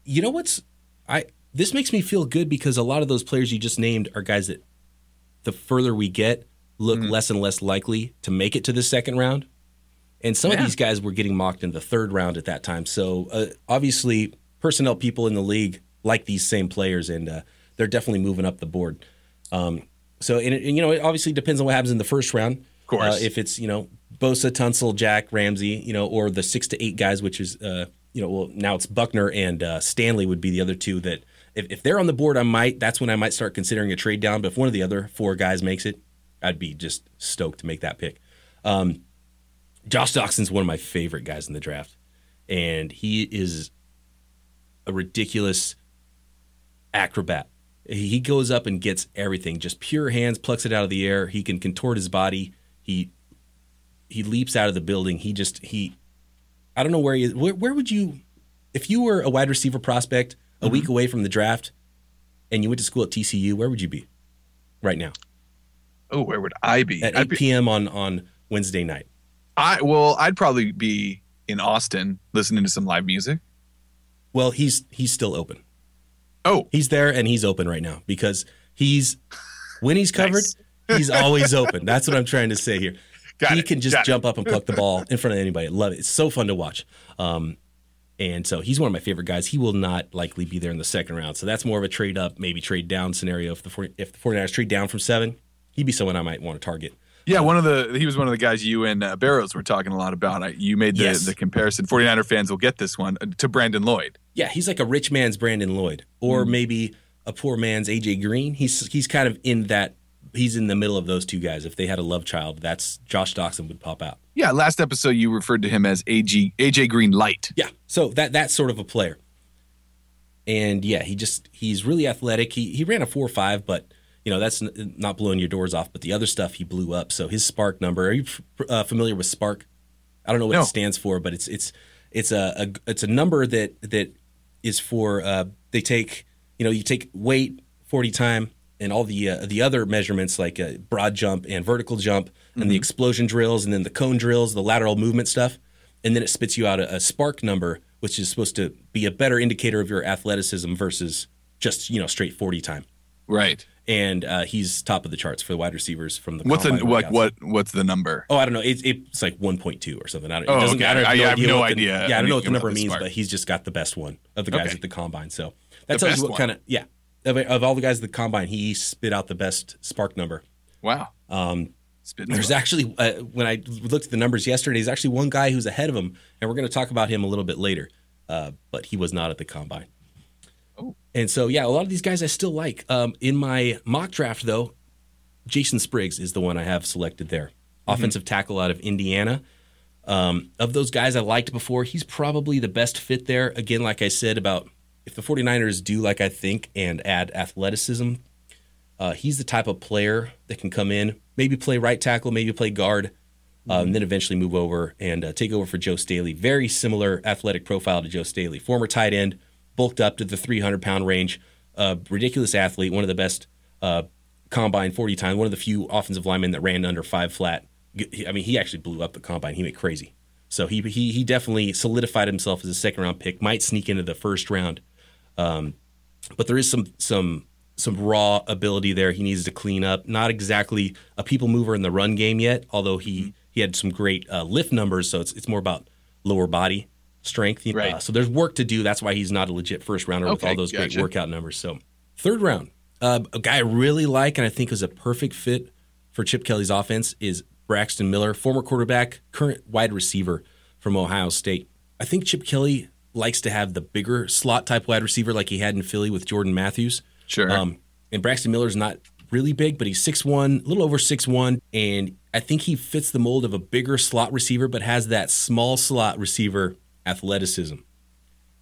You know what's I this makes me feel good because a lot of those players you just named are guys that the further we get look less and less likely to make it to the second round. And some Yeah. of these guys were getting mocked in the third round at that time. So uh, obviously, personnel people in the league like these same players, and uh, they're definitely moving up the board. Um, so, and, it- and, you know, it obviously depends on what happens in the first round. Of course. uh, if it's you know Bosa, Tunsil, Jack, Ramsey, you know, or the six to eight guys, which is uh, you know, well now it's Buckner and uh, Stanley would be the other two that if, if they're on the board, I might that's when I might start considering a trade down. But if one of the other four guys makes it, I'd be just stoked to make that pick. Um, Josh Doctson's one of my favorite guys in the draft, and he is a ridiculous acrobat. He goes up and gets everything, just pure hands, plucks it out of the air. He can contort his body. He he leaps out of the building. He just he I don't know where he is. Where, where would you if you were a wide receiver prospect a week mm-hmm. away from the draft and you went to school at TCU, where would you be right now? Oh, where would I be? At 8 be p.m. on on Wednesday night. I well, I'd probably be in Austin listening to some live music. Well, he's he's still open. Oh, He's there and he's open right now because he's when he's covered, Nice. he's always open. That's what I'm trying to say here. Got he it, can just got it. jump up and pluck the ball in front of anybody. I love it. It's so fun to watch. Um, and so he's one of my favorite guys. He will not likely be there in the second round. So that's more of a trade up, maybe trade down scenario. If the 40, if the 49ers trade down from seven, he'd be someone I might want to target. Yeah, one of the he was one of the guys you and uh, Barrows were talking a lot about. I, you made the, Yes. the comparison. 49er fans will get this one uh, to Brandon Lloyd. Yeah, he's like a rich man's Brandon Lloyd, or maybe a poor man's AJ Green. He's he's kind of in that. He's in the middle of those two guys. If they had a love child, that's Josh Doctson would pop out. Yeah, last episode you referred to him as AG, AJ Green Light. Yeah, so that that's sort of a player. And yeah, he just he's really athletic. He he ran a four five, but you know that's n- not blowing your doors off. But the other stuff he blew up. So his SPARQ number. Are you f- uh, familiar with SPARQ? I don't know what No. it stands for, but it's it's it's a, a it's a number that that is for uh, they take you know you take weight forty time and all the uh, the other measurements like uh, broad jump and vertical jump and the explosion drills and then the cone drills, the lateral movement stuff, and then it spits you out a, a SPARQ number, which is supposed to be a better indicator of your athleticism versus just you know straight forty time. Right. And uh, he's top of the charts for the wide receivers from the. What's the combine what what's the number? Oh, I don't know. It's it's like 1.2 or something. I don't, Oh, it doesn't, okay. I, don't I- I have no the- idea yeah, I don't know what the number means, part. but he's just got the best one of the guys Okay. at the combine. So that The tells you what kind of yeah of, of all the guys at the combine, he spit out the best SPARQ number. Wow. Um, Spitting there's it. actually uh, when I looked at the numbers yesterday, there's actually one guy who's ahead of him, and we're going to talk about him a little bit later. Uh, but he was not at the combine. Oh. And so yeah, a lot of these guys I still like. Um, in my mock draft though, Jason Spriggs is the one I have selected there. Offensive tackle out of Indiana. Um, of those guys I liked before, he's probably the best fit there. Again, like I said about if the 49ers do like I think and add athleticism, uh, he's the type of player that can come in, maybe play right tackle, maybe play guard, uh, and then eventually move over and uh, take over for Joe Staley. Very similar athletic profile to Joe Staley. Former tight end, bulked up to the 300 pound range, uh, ridiculous athlete, one of the best uh, combine 40 times, one of the few offensive linemen that ran under five flat. I mean, he actually blew up the combine. He went crazy. So he he he definitely solidified himself as a second round pick. Might sneak into the first round, um, but there is some some some raw ability there. He needs to clean up. Not exactly a people mover in the run game yet, although he he had some great uh, lift numbers. So it's it's more about lower body strength. Uh, Right. so there's work to do. That's why he's not a legit first rounder with all those great workout numbers. So third round, uh, a guy I really like and I think is a perfect fit for Chip Kelly's offense is Braxton Miller, former quarterback, current wide receiver from Ohio State. I think Chip Kelly likes to have the bigger slot type wide receiver like he had in Philly with Jordan Matthews. Sure. Um, and Braxton Miller's not really big, but he's 6'1, a little over 6'1. And I think he fits the mold of a bigger slot receiver, but has that small slot receiver athleticism.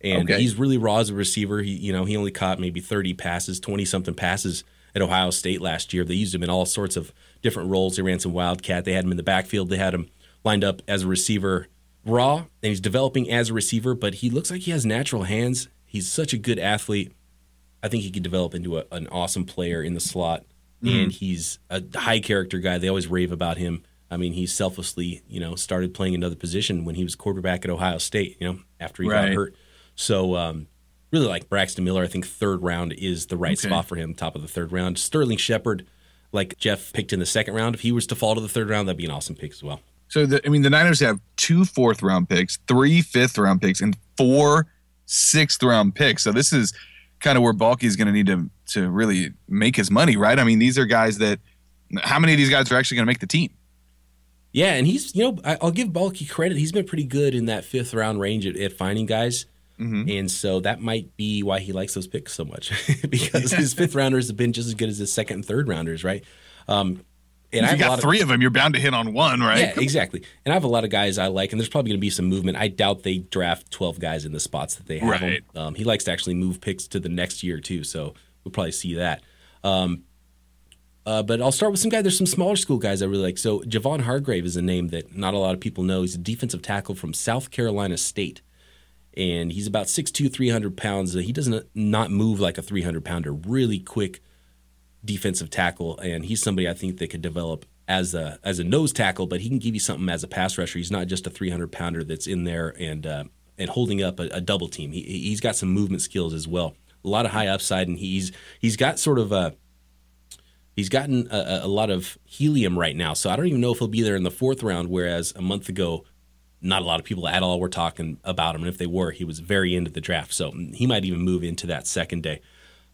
And Okay. he's really raw as a receiver. He, you know, he only caught maybe 30 passes, 20 something passes at Ohio State last year. They used him in all sorts of different roles. They ran some wildcat. They had him in the backfield. They had him lined up as a receiver raw, and he's developing as a receiver, but he looks like he has natural hands. He's such a good athlete. I think he could develop into a, an awesome player in the slot. Mm-hmm. And he's a high character guy. They always rave about him. I mean, he selflessly, you know, started playing another position when he was quarterback at Ohio State, you know, after he got hurt. So, um, really like Braxton Miller. I think third round is the right Okay. spot for him, top of the third round. Sterling Shepard, like Jeff picked in the second round. If he was to fall to the third round, that'd be an awesome pick as well. So the, I mean, the Niners have two fourth round picks, three fifth round picks, and four sixth round picks. So this is kind of where Baalke is going to need to to really make his money, right? I mean, these are guys that. How many of these guys are actually going to make the team? Yeah, and he's you know I- I'll give Baalke credit. He's been pretty good in that fifth round range at, at finding guys, Mm-hmm. and so that might be why he likes those picks so much because his fifth rounders have been just as good as his second and third rounders, right? Um, and If you got lot of- three of them, you're bound to hit on one, right? Yeah, exactly. And I have a lot of guys I like, and there's probably going to be some movement. I doubt they draft 12 guys in the spots that they have. Right. Um, he likes to actually move picks to the next year too, so we'll probably see that. Um, uh, but I'll start with some guys. There's some smaller school guys I really like. So Javon Hargrave is a name that not a lot of people know. He's a defensive tackle from South Carolina State, and he's about 6'2", 300 pounds. He doesn't not move like a 300 pounder. Really quick defensive tackle, and he's somebody I think that could develop as a as a nose tackle, but he can give you something as a pass rusher. He's not just a 300 pounder that's in there and uh, and holding up a, a double team. He, he's got some movement skills as well. A lot of high upside, and he's he's got sort of a he's gotten a, a lot of helium right now. So I don't even know if he'll be there in the fourth round. Whereas a month ago, not a lot of people at all were talking about him, and if they were, he was very into the draft. So he might even move into that second day.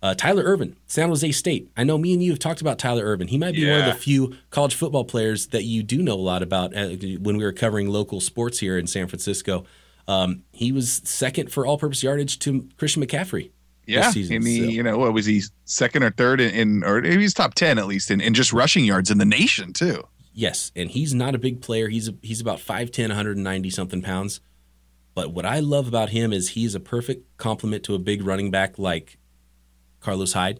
Uh, Tyler Ervin, San Jose State. I know me and you have talked about Tyler Ervin. He might be one of the few college football players that you do know a lot about. Uh, when we were covering local sports here in San Francisco, um, he was second for all-purpose yardage to Christian McCaffrey. Yeah, season, and he, so- you know, what was he second or third in, in or he was top ten at least in, in just rushing yards in the nation too. Yes, and he's not a big player. He's a, he's about 5'10", 190 something pounds. But what I love about him is he's a perfect complement to a big running back like Carlos Hyde,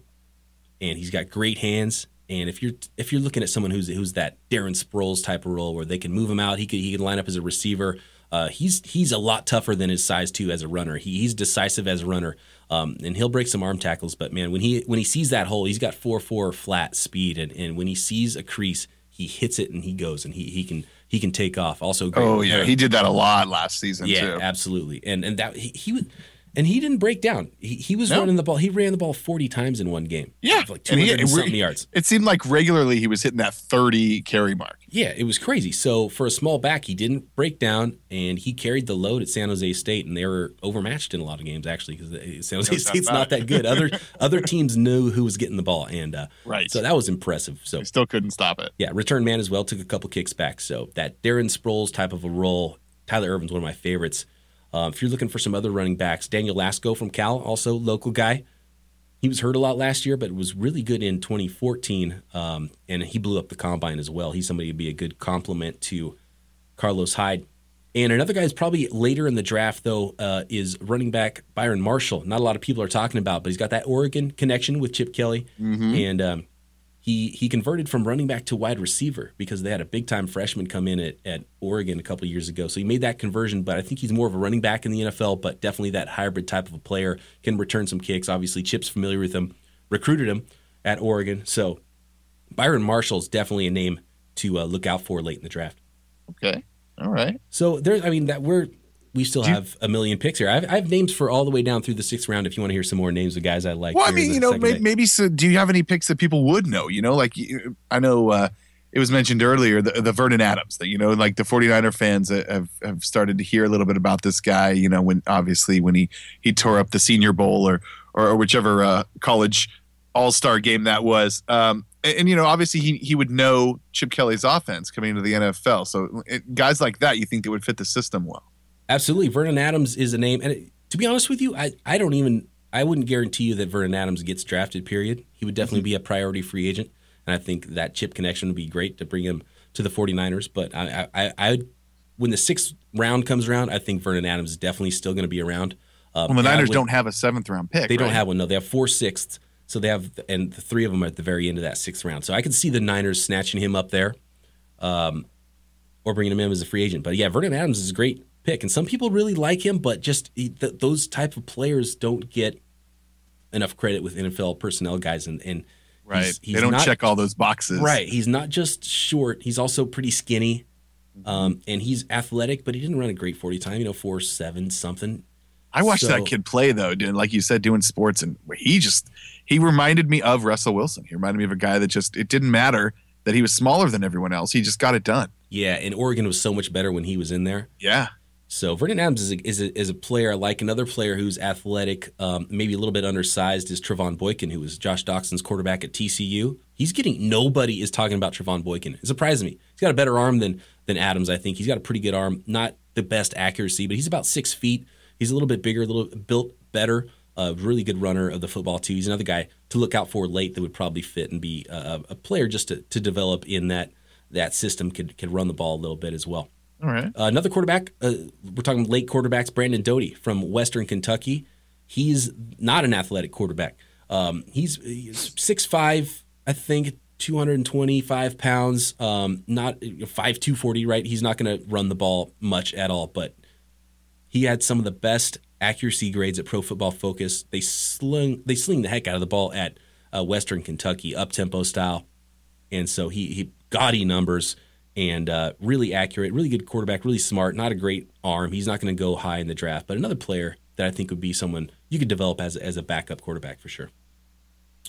and he's got great hands. And if you're if you're looking at someone who's who's that Darren Sproles type of role where they can move him out, he could he can line up as a receiver. Uh, he's he's a lot tougher than his size too as a runner. He, he's decisive as a runner, um, and he'll break some arm tackles. But man, when he when he sees that hole, he's got four four flat speed, and, and when he sees a crease, he hits it and he goes and he he can he can take off. Also, great Oh yeah, he did that a lot last season Yeah, too. absolutely. And and that he, he would And he didn't break down. He, he was No. running the ball. He ran the ball 40 times in one game. Yeah, like and 200 and something yards. It seemed like regularly he was hitting that 30 carry mark. Yeah, it was crazy. So for a small back, he didn't break down, and he carried the load at San Jose State, and they were overmatched in a lot of games actually because San Jose State's not that good. Other other teams knew who was getting the ball, and uh, Right. So that was impressive. So He still couldn't stop it. yeah, return man as well took a couple kicks back. So that Darren Sproles type of a role, Tyler Ervin's one of my favorites. Um, if you're looking for some other running backs, Daniel Lasco from Cal, also local guy. He was hurt a lot last year, but was really good in 2014, um, and he blew up the combine as well. He's somebody to be a good complement to Carlos Hyde. And another guy is probably later in the draft, though, uh, is running back Byron Marshall. Not a lot of people are talking about, but he's got that Oregon connection with Chip Kelly, and um, he he converted from running back to wide receiver because they had a big time freshman come in at, at Oregon a couple of years ago. So he made that conversion, but I think he's more of a running back in the NFL, but definitely that hybrid type of a player can return some kicks. Obviously, Chip's familiar with him, recruited him at Oregon. So Byron Marshall is definitely a name to uh, look out for late in the draft. Okay. All right. So there's, I mean, that we're we still you- have a million picks here. I have, I have names for all the way down through the sixth round. If you want to hear some more names of guys I like. Well, I mean, you know, maybe, maybe so. Do you have any picks that people would know? You know, like I know uh, it was mentioned earlier the, the Vernon Adams that you know, like the 49er fans have have started to hear a little bit about this guy. You know, when obviously when he he tore up the Senior Bowl or or, or whichever uh, college All Star game that was. Um, and, and, you know, obviously he he would know Chip Kelly's offense coming into the NFL. So it, guys like that, you think that would fit the system well. Absolutely, Vernon Adams is a name, and it, to be honest with you, I, I don't even I wouldn't guarantee you that Vernon Adams gets drafted. Period. He would definitely be a priority free agent, and I think that chip connection would be great to bring him to the 49ers. But I I, I would, when the sixth round comes around, I think Vernon Adams is definitely still going to be around. Um, Well, the Niners would- don't have a seventh round pick. They don't have one. No, they have four sixths. So they have, and the three of them are at the very end of that sixth round. So I could see the Niners snatching him up there, um, or bringing him in as a free agent. But yeah, Vernon Adams is great pick, and some people really like him, but just he, th- those type of players don't get enough credit with NFL personnel guys, and and Right. he's- he's they don't not- check all those boxes. Right. He's not just short. He's also pretty skinny. Um, and he's athletic, but he didn't run a great 40 time, you know, four, seven, something. I watched So- that kid play though, doing like you said, doing sports, and he just he reminded me of Russell Wilson. He reminded me of a guy that just it didn't matter that he was smaller than everyone else. He just got it done. Yeah. And Oregon was so much better when he was in there. Yeah. So Vernon Adams is a, is a, is a player like another player who's athletic, um, maybe a little bit undersized is Trevone Boykin, who was Josh Doctson's quarterback at TCU. He's getting nobody is talking about Trevone Boykin. It surprises me. He's got a better arm than than Adams. I think he's got a pretty good arm. Not the best accuracy, but he's about six feet. He's a little bit bigger, a little built better. A really good runner of the football too. He's another guy to look out for late that would probably fit and be a, a player just to, to develop in that that system. Could could run the ball a little bit as well. All right. Uh, another quarterback, uh, we're talking late quarterbacks, Brandon Doughty from Western Kentucky. He's not an athletic quarterback. Um, he's, he's 6'5", I think, 225 pounds, um, not 5'2", 240, right? He's not going to run the ball much at all, but he had some of the best accuracy grades at Pro Football Focus. They sling, they sling the heck out of the ball at uh, Western Kentucky, up-tempo style. And so he, he gaudy numbers and uh, really accurate, really good quarterback, really smart. Not a great arm. He's not going to go high in the draft, but another player that I think would be someone you could develop as as a backup quarterback for sure.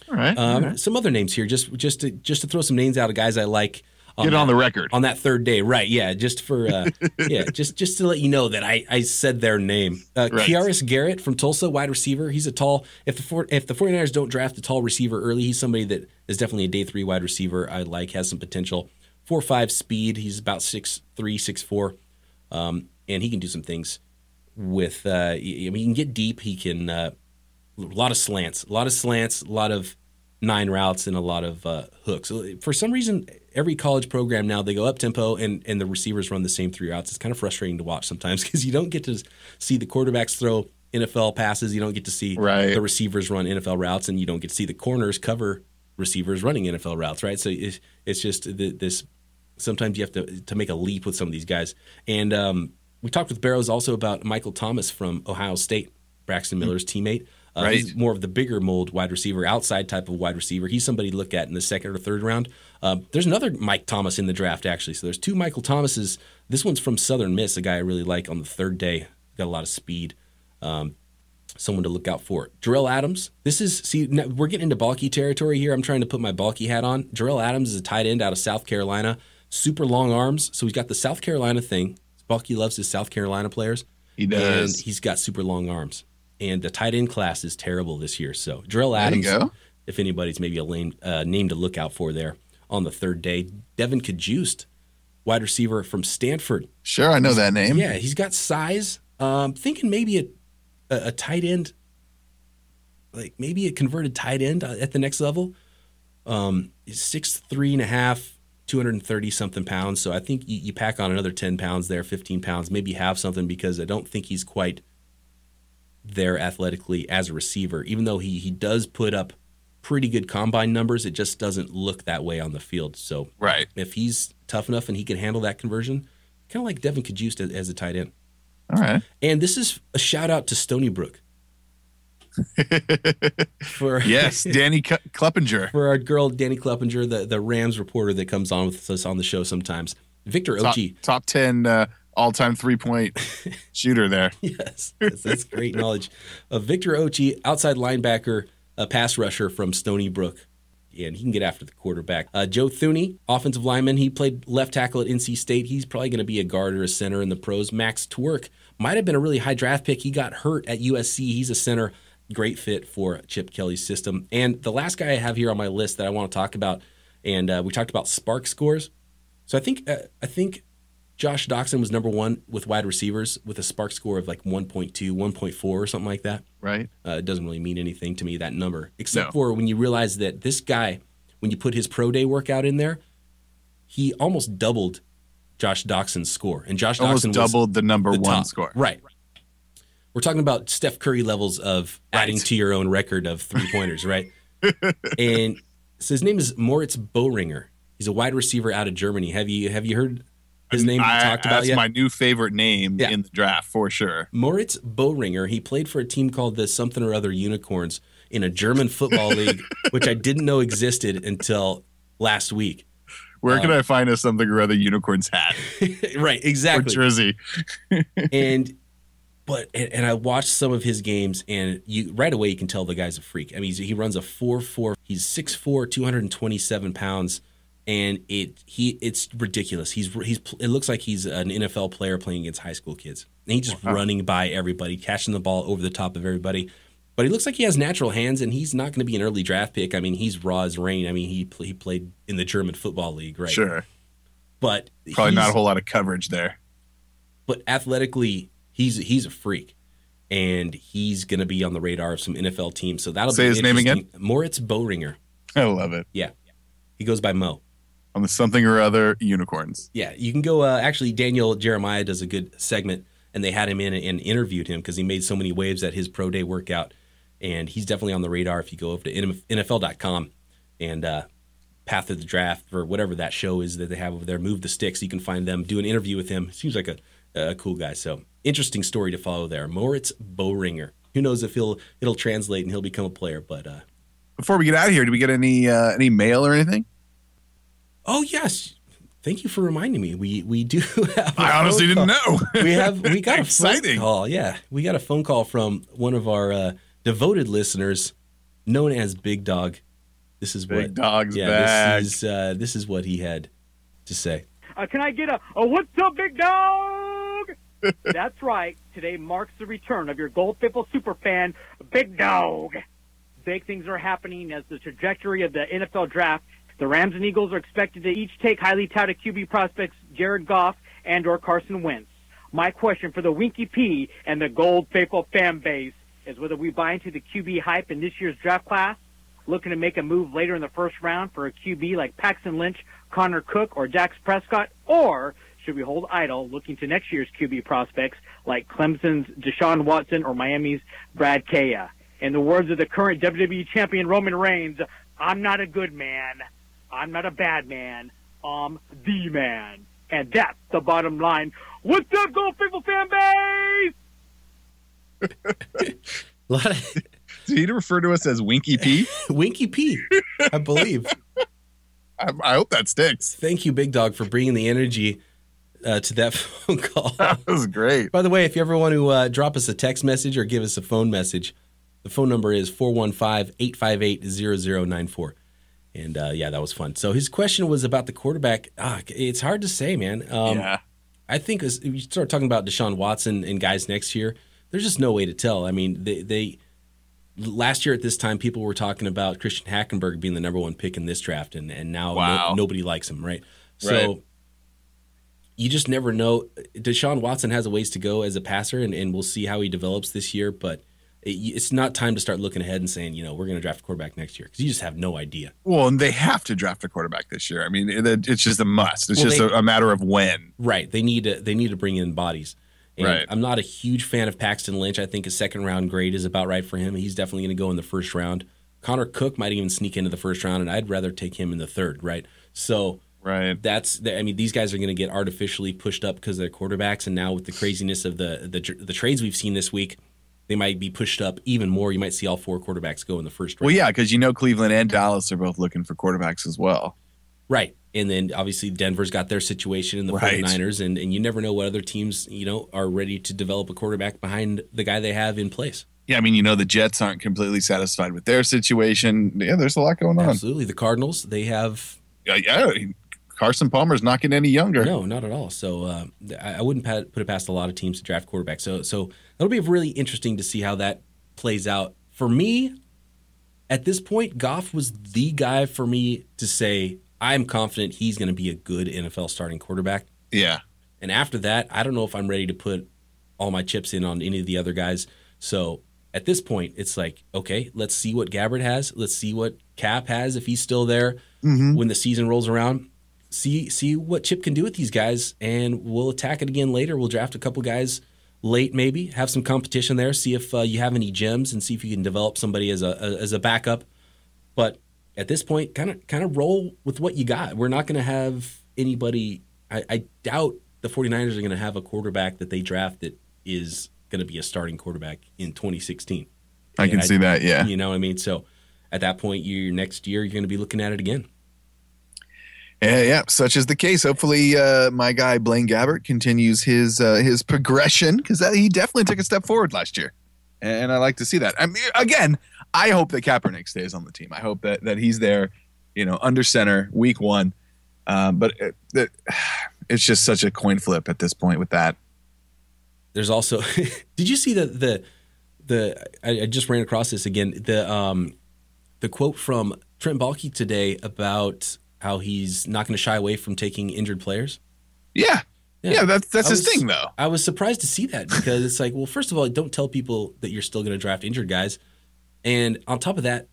All right. Um, all right. Some other names here, just just to just to throw some names out of guys I like. Get that- on the record. on that third day, right? Yeah, just for uh, yeah, just just to let you know that I I said their name. Uh, Right. Keyarris Garrett from Tulsa, wide receiver. He's a tall. If the four, if the 49ers don't draft a tall receiver early, he's somebody that is definitely a day three wide receiver. I like has some potential. Four five speed. He's about six three six four, um, and he can do some things with. Uh, I mean, he can get deep. He can uh, a lot of slants, a lot of slants, a lot of nine routes, and a lot of uh, hooks. For some reason, every college program now they go up tempo and and the receivers run the same three routes. It's kind of frustrating to watch sometimes because you don't get to see the quarterbacks throw NFL passes. You don't get to see Right. the receivers run NFL routes, and you don't get to see the corners cover receivers running NFL routes. Right. So it's it's just th- this. Sometimes you have to to make a leap with some of these guys. And um, we talked with Barrows also about Michael Thomas from Ohio State, Braxton Miller's teammate. Uh, Right. He's more of the bigger mold wide receiver, outside type of wide receiver. He's somebody to look at in the second or third round. Um, there's another Mike Thomas in the draft, actually. So there's two Michael Thomases. This one's from Southern Miss, a guy I really like on the third day. Got a lot of speed. Um, someone to look out for. Jerell Adams. This is see now we're getting into Baalke territory here. I'm trying to put my Baalke hat on. Jerell Adams is a tight end out of South Carolina. Super long arms, so he's got the South Carolina thing. Baalke loves his South Carolina players. He And does. he's got super long arms. And the tight end class is terrible this year. So you Adams, if anybody's maybe a lame, uh, name to look out for there on the third day. Devon Cajuste, wide receiver from Stanford. Sure, I know that name. Yeah, he's got size. Um, thinking maybe a, a, a tight end, like maybe a converted tight end uh, at the next level. Um, he's six three and a half, two hundred and thirty something pounds. So I think you, you pack on another ten pounds there, fifteen pounds, maybe have something because I don't think he's quite there athletically as a receiver. Even though he he does put up pretty good combine numbers, it just doesn't look that way on the field. So Right. if he's tough enough and he can handle that conversion, kind of like Devon Cajuste as, as a tight end. All right. And this is a shout out to Stony Brook for Yes, Danny K- Klupenger. for our girl Danny Klupenger, the the Rams reporter that comes on with us on the show sometimes. Victor Top, Ochi, top 10 uh, all time three point shooter there. yes, that's, that's great knowledge. Uh, Victor Ochi, outside linebacker, a pass rusher from Stony Brook. And he can get after the quarterback. Uh, Joe Thuney, offensive lineman. He played left tackle at NC State. He's probably going to be a guard or a center in the pros. Max Tuerk might have been a really high draft pick. He got hurt at USC. He's a center. Great fit for Chip Kelly's system. And the last guy I have here on my list that I want to talk about, and uh, we talked about SPARQ scores. So I think uh, I think Josh Doctson was number one with wide receivers with a SPARQ score of like 1.2, 1.4 or something like that. Right. Uh, it doesn't really mean anything to me, that number, except No. for when you realize that this guy, when you put his pro day workout in there, he almost doubled Josh Doctson's score. And Josh Almost Doctson doubled the number the one top. score. Right. We're talking about Steph Curry levels of adding to your own record of three pointers, right? and so his name is Moritz Bohringer. He's a wide receiver out of Germany. Have you have you heard his name I- talked about that's yet? my new favorite name Yeah. in the draft for sure. Moritz Bohringer. He played for a team called the something or other Unicorns in a German football league, which I didn't know existed until last week. Where Uh, can I find a something or other unicorns hat right, or exactly. jersey? and but and, and I watched some of his games, and you right away you can tell the guy's a freak. I mean, he runs a four four. He's 6'4", 227 pounds, and it he it's ridiculous. He's he's it looks like he's an NFL player playing against high school kids. And he's just running by everybody, catching the ball over the top of everybody. But he looks like he has natural hands, and he's not going to be an early draft pick. I mean, he's raw as rain. I mean, he he played in the German football league, right? Sure. but Probably not a whole lot of coverage there. but athletically, he's he's a freak, and he's going to be on the radar of some NFL teams. So that'll Say be his name again? Moritz Bohringer. I love it. Yeah, he goes by Mo. On the something or other unicorns. Yeah, you can go. Uh, actually, Daniel Jeremiah does a good segment, and they had him in and interviewed him because he made so many waves at his pro day workout, and he's definitely on the radar. If you go over to NFL.com and uh, Path of the Draft or whatever that show is that they have over there, Move the Sticks, you can find them. Do an interview with him. Seems like a, a cool guy. So interesting story to follow there. Moritz Bohringer. Who knows if he'll it'll translate and he'll become a player? But uh, Before we get out of here, do we get any uh, any mail or anything? oh yes, thank you for reminding me. We we do. I honestly phone didn't know. we have we got a phone Exciting. call. Yeah, we got a phone call from one of our uh, devoted listeners, known as Big Dog. This is Big what Dog's yeah, back. this is uh, this is what he had to say. Uh, can I get a, a what's up, big dog? That's right. Today marks the return of your Gold Faithful super fan, Big Dog. Big things are happening as the trajectory of the NFL draft. The Rams and Eagles are expected to each take highly touted QB prospects Jared Goff and or Carson Wentz. My question for the Winky P and the Gold Faithful fan base is whether we buy into the QB hype in this year's draft class, looking to make a move later in the first round for a QB like Paxton Lynch, Connor Cook, or Dak Prescott, or should we hold idle looking to next year's QB prospects like Clemson's Deshaun Watson or Miami's Brad Kaaya? In the words of the current WWE champion Roman Reigns, I'm not a good man. I'm not a bad man. I'm the man. And that's the bottom line. What's up, Gold People fan base? A lot of Did he refer to us as Winky P? Winky P, I believe. I, I hope that sticks. Thank you, Big Dog, for bringing the energy uh, to that phone call. That was great. By the way, if you ever want to uh, drop us a text message or give us a phone message, the phone number is 415 858 0094. And uh, yeah, that was fun. So his question was about the quarterback. Ah, it's hard to say, man. Um, yeah. I think as you start talking about Deshaun Watson and guys next year, there's just no way to tell. I mean, they, they last year at this time, people were talking about Christian Hackenberg being the number one pick in this draft, and and now Wow. no, nobody likes him, right? So Right. you just never know. Deshaun Watson has a ways to go as a passer, and, and we'll see how he develops this year. But it, it's not time to start looking ahead and saying, you know, we're going to draft a quarterback next year because you just have no idea. Well, and they have to draft a quarterback this year. I mean, it, it's just a must. It's Well, just they- a, a matter of when. Right. They need to they need to bring in bodies. And Right. I'm not a huge fan of Paxton Lynch. I think a second round grade is about right for him. He's definitely going to go in the first round. Connor Cook might even sneak into the first round, and I'd rather take him in the third. Right. So Right. that's I mean these guys are going to get artificially pushed up because they're quarterbacks, and now with the craziness of the the the trades we've seen this week, they might be pushed up even more. You might see all four quarterbacks go in the first round. Well, yeah, because you know Cleveland and Dallas are both looking for quarterbacks as well. Right. And then obviously Denver's got their situation in the Right. 49ers, and, and you never know what other teams, you know, are ready to develop a quarterback behind the guy they have in place. Yeah, I mean, you know, the Jets aren't completely satisfied with their situation. Yeah, there's a lot going on. Absolutely. The Cardinals, they have Yeah, yeah. Carson Palmer's not getting any younger. no, not at all. So uh, I, wouldn't put it past a lot of teams to draft quarterbacks. So so that'll be really interesting to see how that plays out. For me, at this point, Goff was the guy for me to say I'm confident he's going to be a good NFL starting quarterback. Yeah. And after that, I don't know if I'm ready to put all my chips in on any of the other guys. So at this point, it's like, okay, let's see what Gabbert has. Let's see what Kap has if he's still there when the season rolls around. See see what Chip can do with these guys, and we'll attack it again later. We'll draft a couple guys late, maybe have some competition there. See if uh, you have any gems, and see if you can develop somebody as a as a backup. But at this point, kind of kind of roll with what you got. We're not going to have anybody. I, I doubt the 49ers are going to have a quarterback that they draft that is going to be a starting quarterback in 2016. I can And see that. Yeah. You know what I mean? So at that point, you next year you're going to be looking at it again. Yeah, yeah. Such is the case. Hopefully, uh, my guy Blaine Gabbert continues his uh, his progression because he definitely took a step forward last year, and I like to see that. I mean, again, I hope that Kaepernick stays on the team. I hope that that he's there, you know, under center week one. Um, but it, that it's just such a coin flip at this point with that. There's also, did you see the the the? I, I just ran across this again. The um, the quote from Trent Baalke today about how he's not going to shy away from taking injured players. Yeah, yeah. that's that's I his was- thing though. I was surprised to see that because it's like, well, first of all, don't tell people that you're still going to draft injured guys, and on top of that,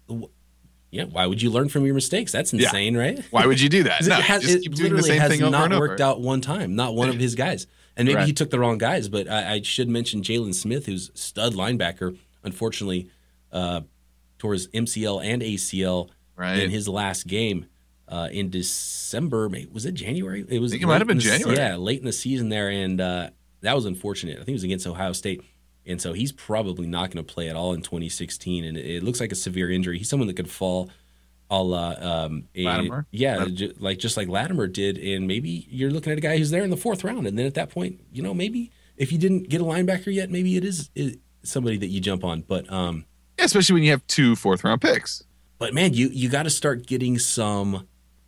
yeah, why would you learn from your mistakes? That's Yeah. insane, right? Why would you do that? No, it, has, just it keep doing the literally same has thing over not and over. worked out one time. Not one of his guys, and maybe Right. he took the wrong guys. But I, I should mention Jaylon Smith, who's stud linebacker. Unfortunately, uh, tore his MCL and ACL Right. in his last game uh, in December. May- Was it January? It was. think it might have been in the January. Yeah, late in the season there, and uh, that was unfortunate. I think it was against Ohio State. And so he's probably not going to play at all in 2016. And it, it looks like a severe injury. He's someone that could fall a la um, a, Lattimore? Yeah, Lat- ju- like just like Lattimore did. And maybe you're looking at a guy who's there in the fourth round. And then at that point, you know, maybe if you didn't get a linebacker yet, maybe it is, is somebody that you jump on. But um, Yeah, especially when you have two fourth round picks. but man, you you got to start getting some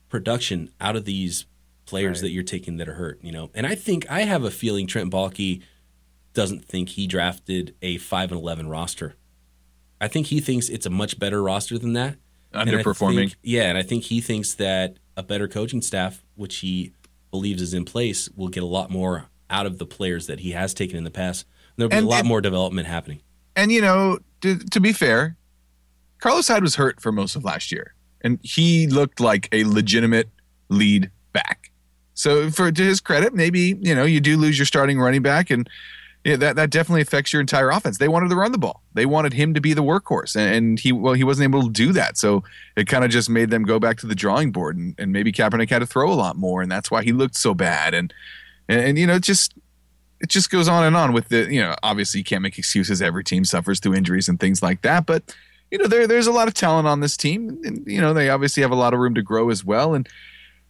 production out of these players that you're taking that are hurt. You know, and I think I have a feeling Trent Baalke doesn't think he drafted a five and eleven roster. I think he thinks it's a much better roster than that. And Underperforming. think- yeah, and I think he thinks that a better coaching staff, which he believes is in place, will get a lot more out of the players that he has taken in the past. There'll be And a lot it- more development happening. And you know, to, to be fair, Carlos Hyde was hurt for most of last year, and he looked like a legitimate lead back. So, for to his credit, maybe you know you do lose your starting running back, and yeah, that that definitely affects your entire offense. They wanted to run the ball. They wanted him to be the workhorse, and, and he well he wasn't able to do that. So it kind of just made them go back to the drawing board, and, and maybe Kaepernick had to throw a lot more, and that's why he looked so bad. And and, and you know, just it just goes on and on with the you know obviously you can't make excuses every team suffers through injuries and things like that but you know there there's a lot of talent on this team and you know they obviously have a lot of room to grow as well and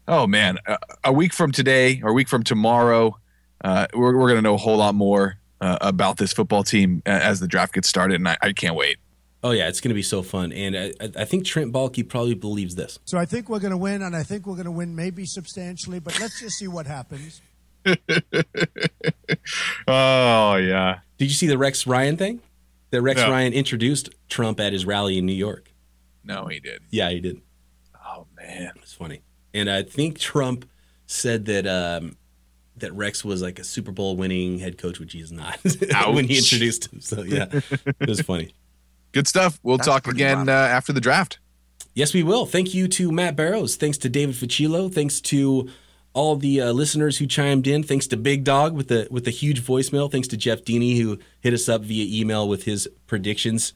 Oh man, a, a week from today or a week from tomorrow, uh, we're we're gonna know a whole lot more uh, about this football team as the draft gets started, and I, I can't wait. Oh yeah, it's going to be so fun, and I, I- I think Trent Baalke probably believes this. So I think we're going to win, and I think we're going to win maybe substantially, but let's just see what happens. Oh yeah, Did you see the Rex Ryan thing? That Rex No. Ryan introduced Trump at his rally in New York. no, he did. Yeah, he did. Oh man, It's funny, and I think Trump said that um, that Rex was like a Super Bowl winning head coach, which he's not when he introduced him. So yeah, it was funny. good stuff. We'll That's talk again uh, after the draft. Yes, we will. Thank you to Matt Barrows. Thanks to David Fucillo. Thanks to all the uh, listeners who chimed in. Thanks to Big Dog with the with the huge voicemail. Thanks to Jeff Deeney who hit us up via email with his predictions.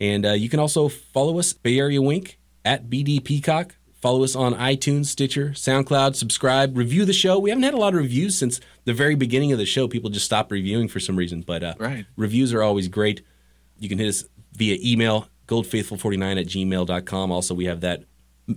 And uh, you can also follow us Bay Area Wink at BD Peacock. Follow us on iTunes, Stitcher, SoundCloud. Subscribe, review the show. We haven't had a lot of reviews since the very beginning of the show. People just stopped reviewing for some reason, but uh, Right. reviews are always great. You can hit us via email, goldfaithful49 at gmail.com. Also, we have that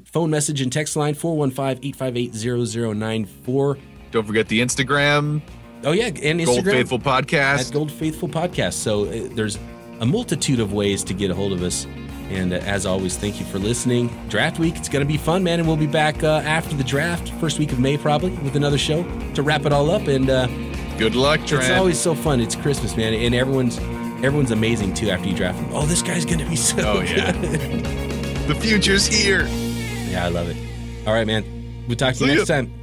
phone message and text line, 415-858-0094. Don't forget the Instagram, Oh, yeah, and Instagram. Gold Faithful Podcast. At. Gold Faithful Podcast. So uh, there's a multitude of ways to get a hold of us. And uh, as always, thank you for listening. Draft week, it's going to be fun, man. And we'll be back uh, after the draft, first week of May probably, with another show to wrap it all up. And uh, Good luck, Trent. it's always so fun. It's Christmas, man. And everyone's everyone's amazing, too, after you draft them. Oh, this guy's going to be so oh yeah, good. the future's here. Yeah, I love it. All right, man. We'll talk to you next ya. time.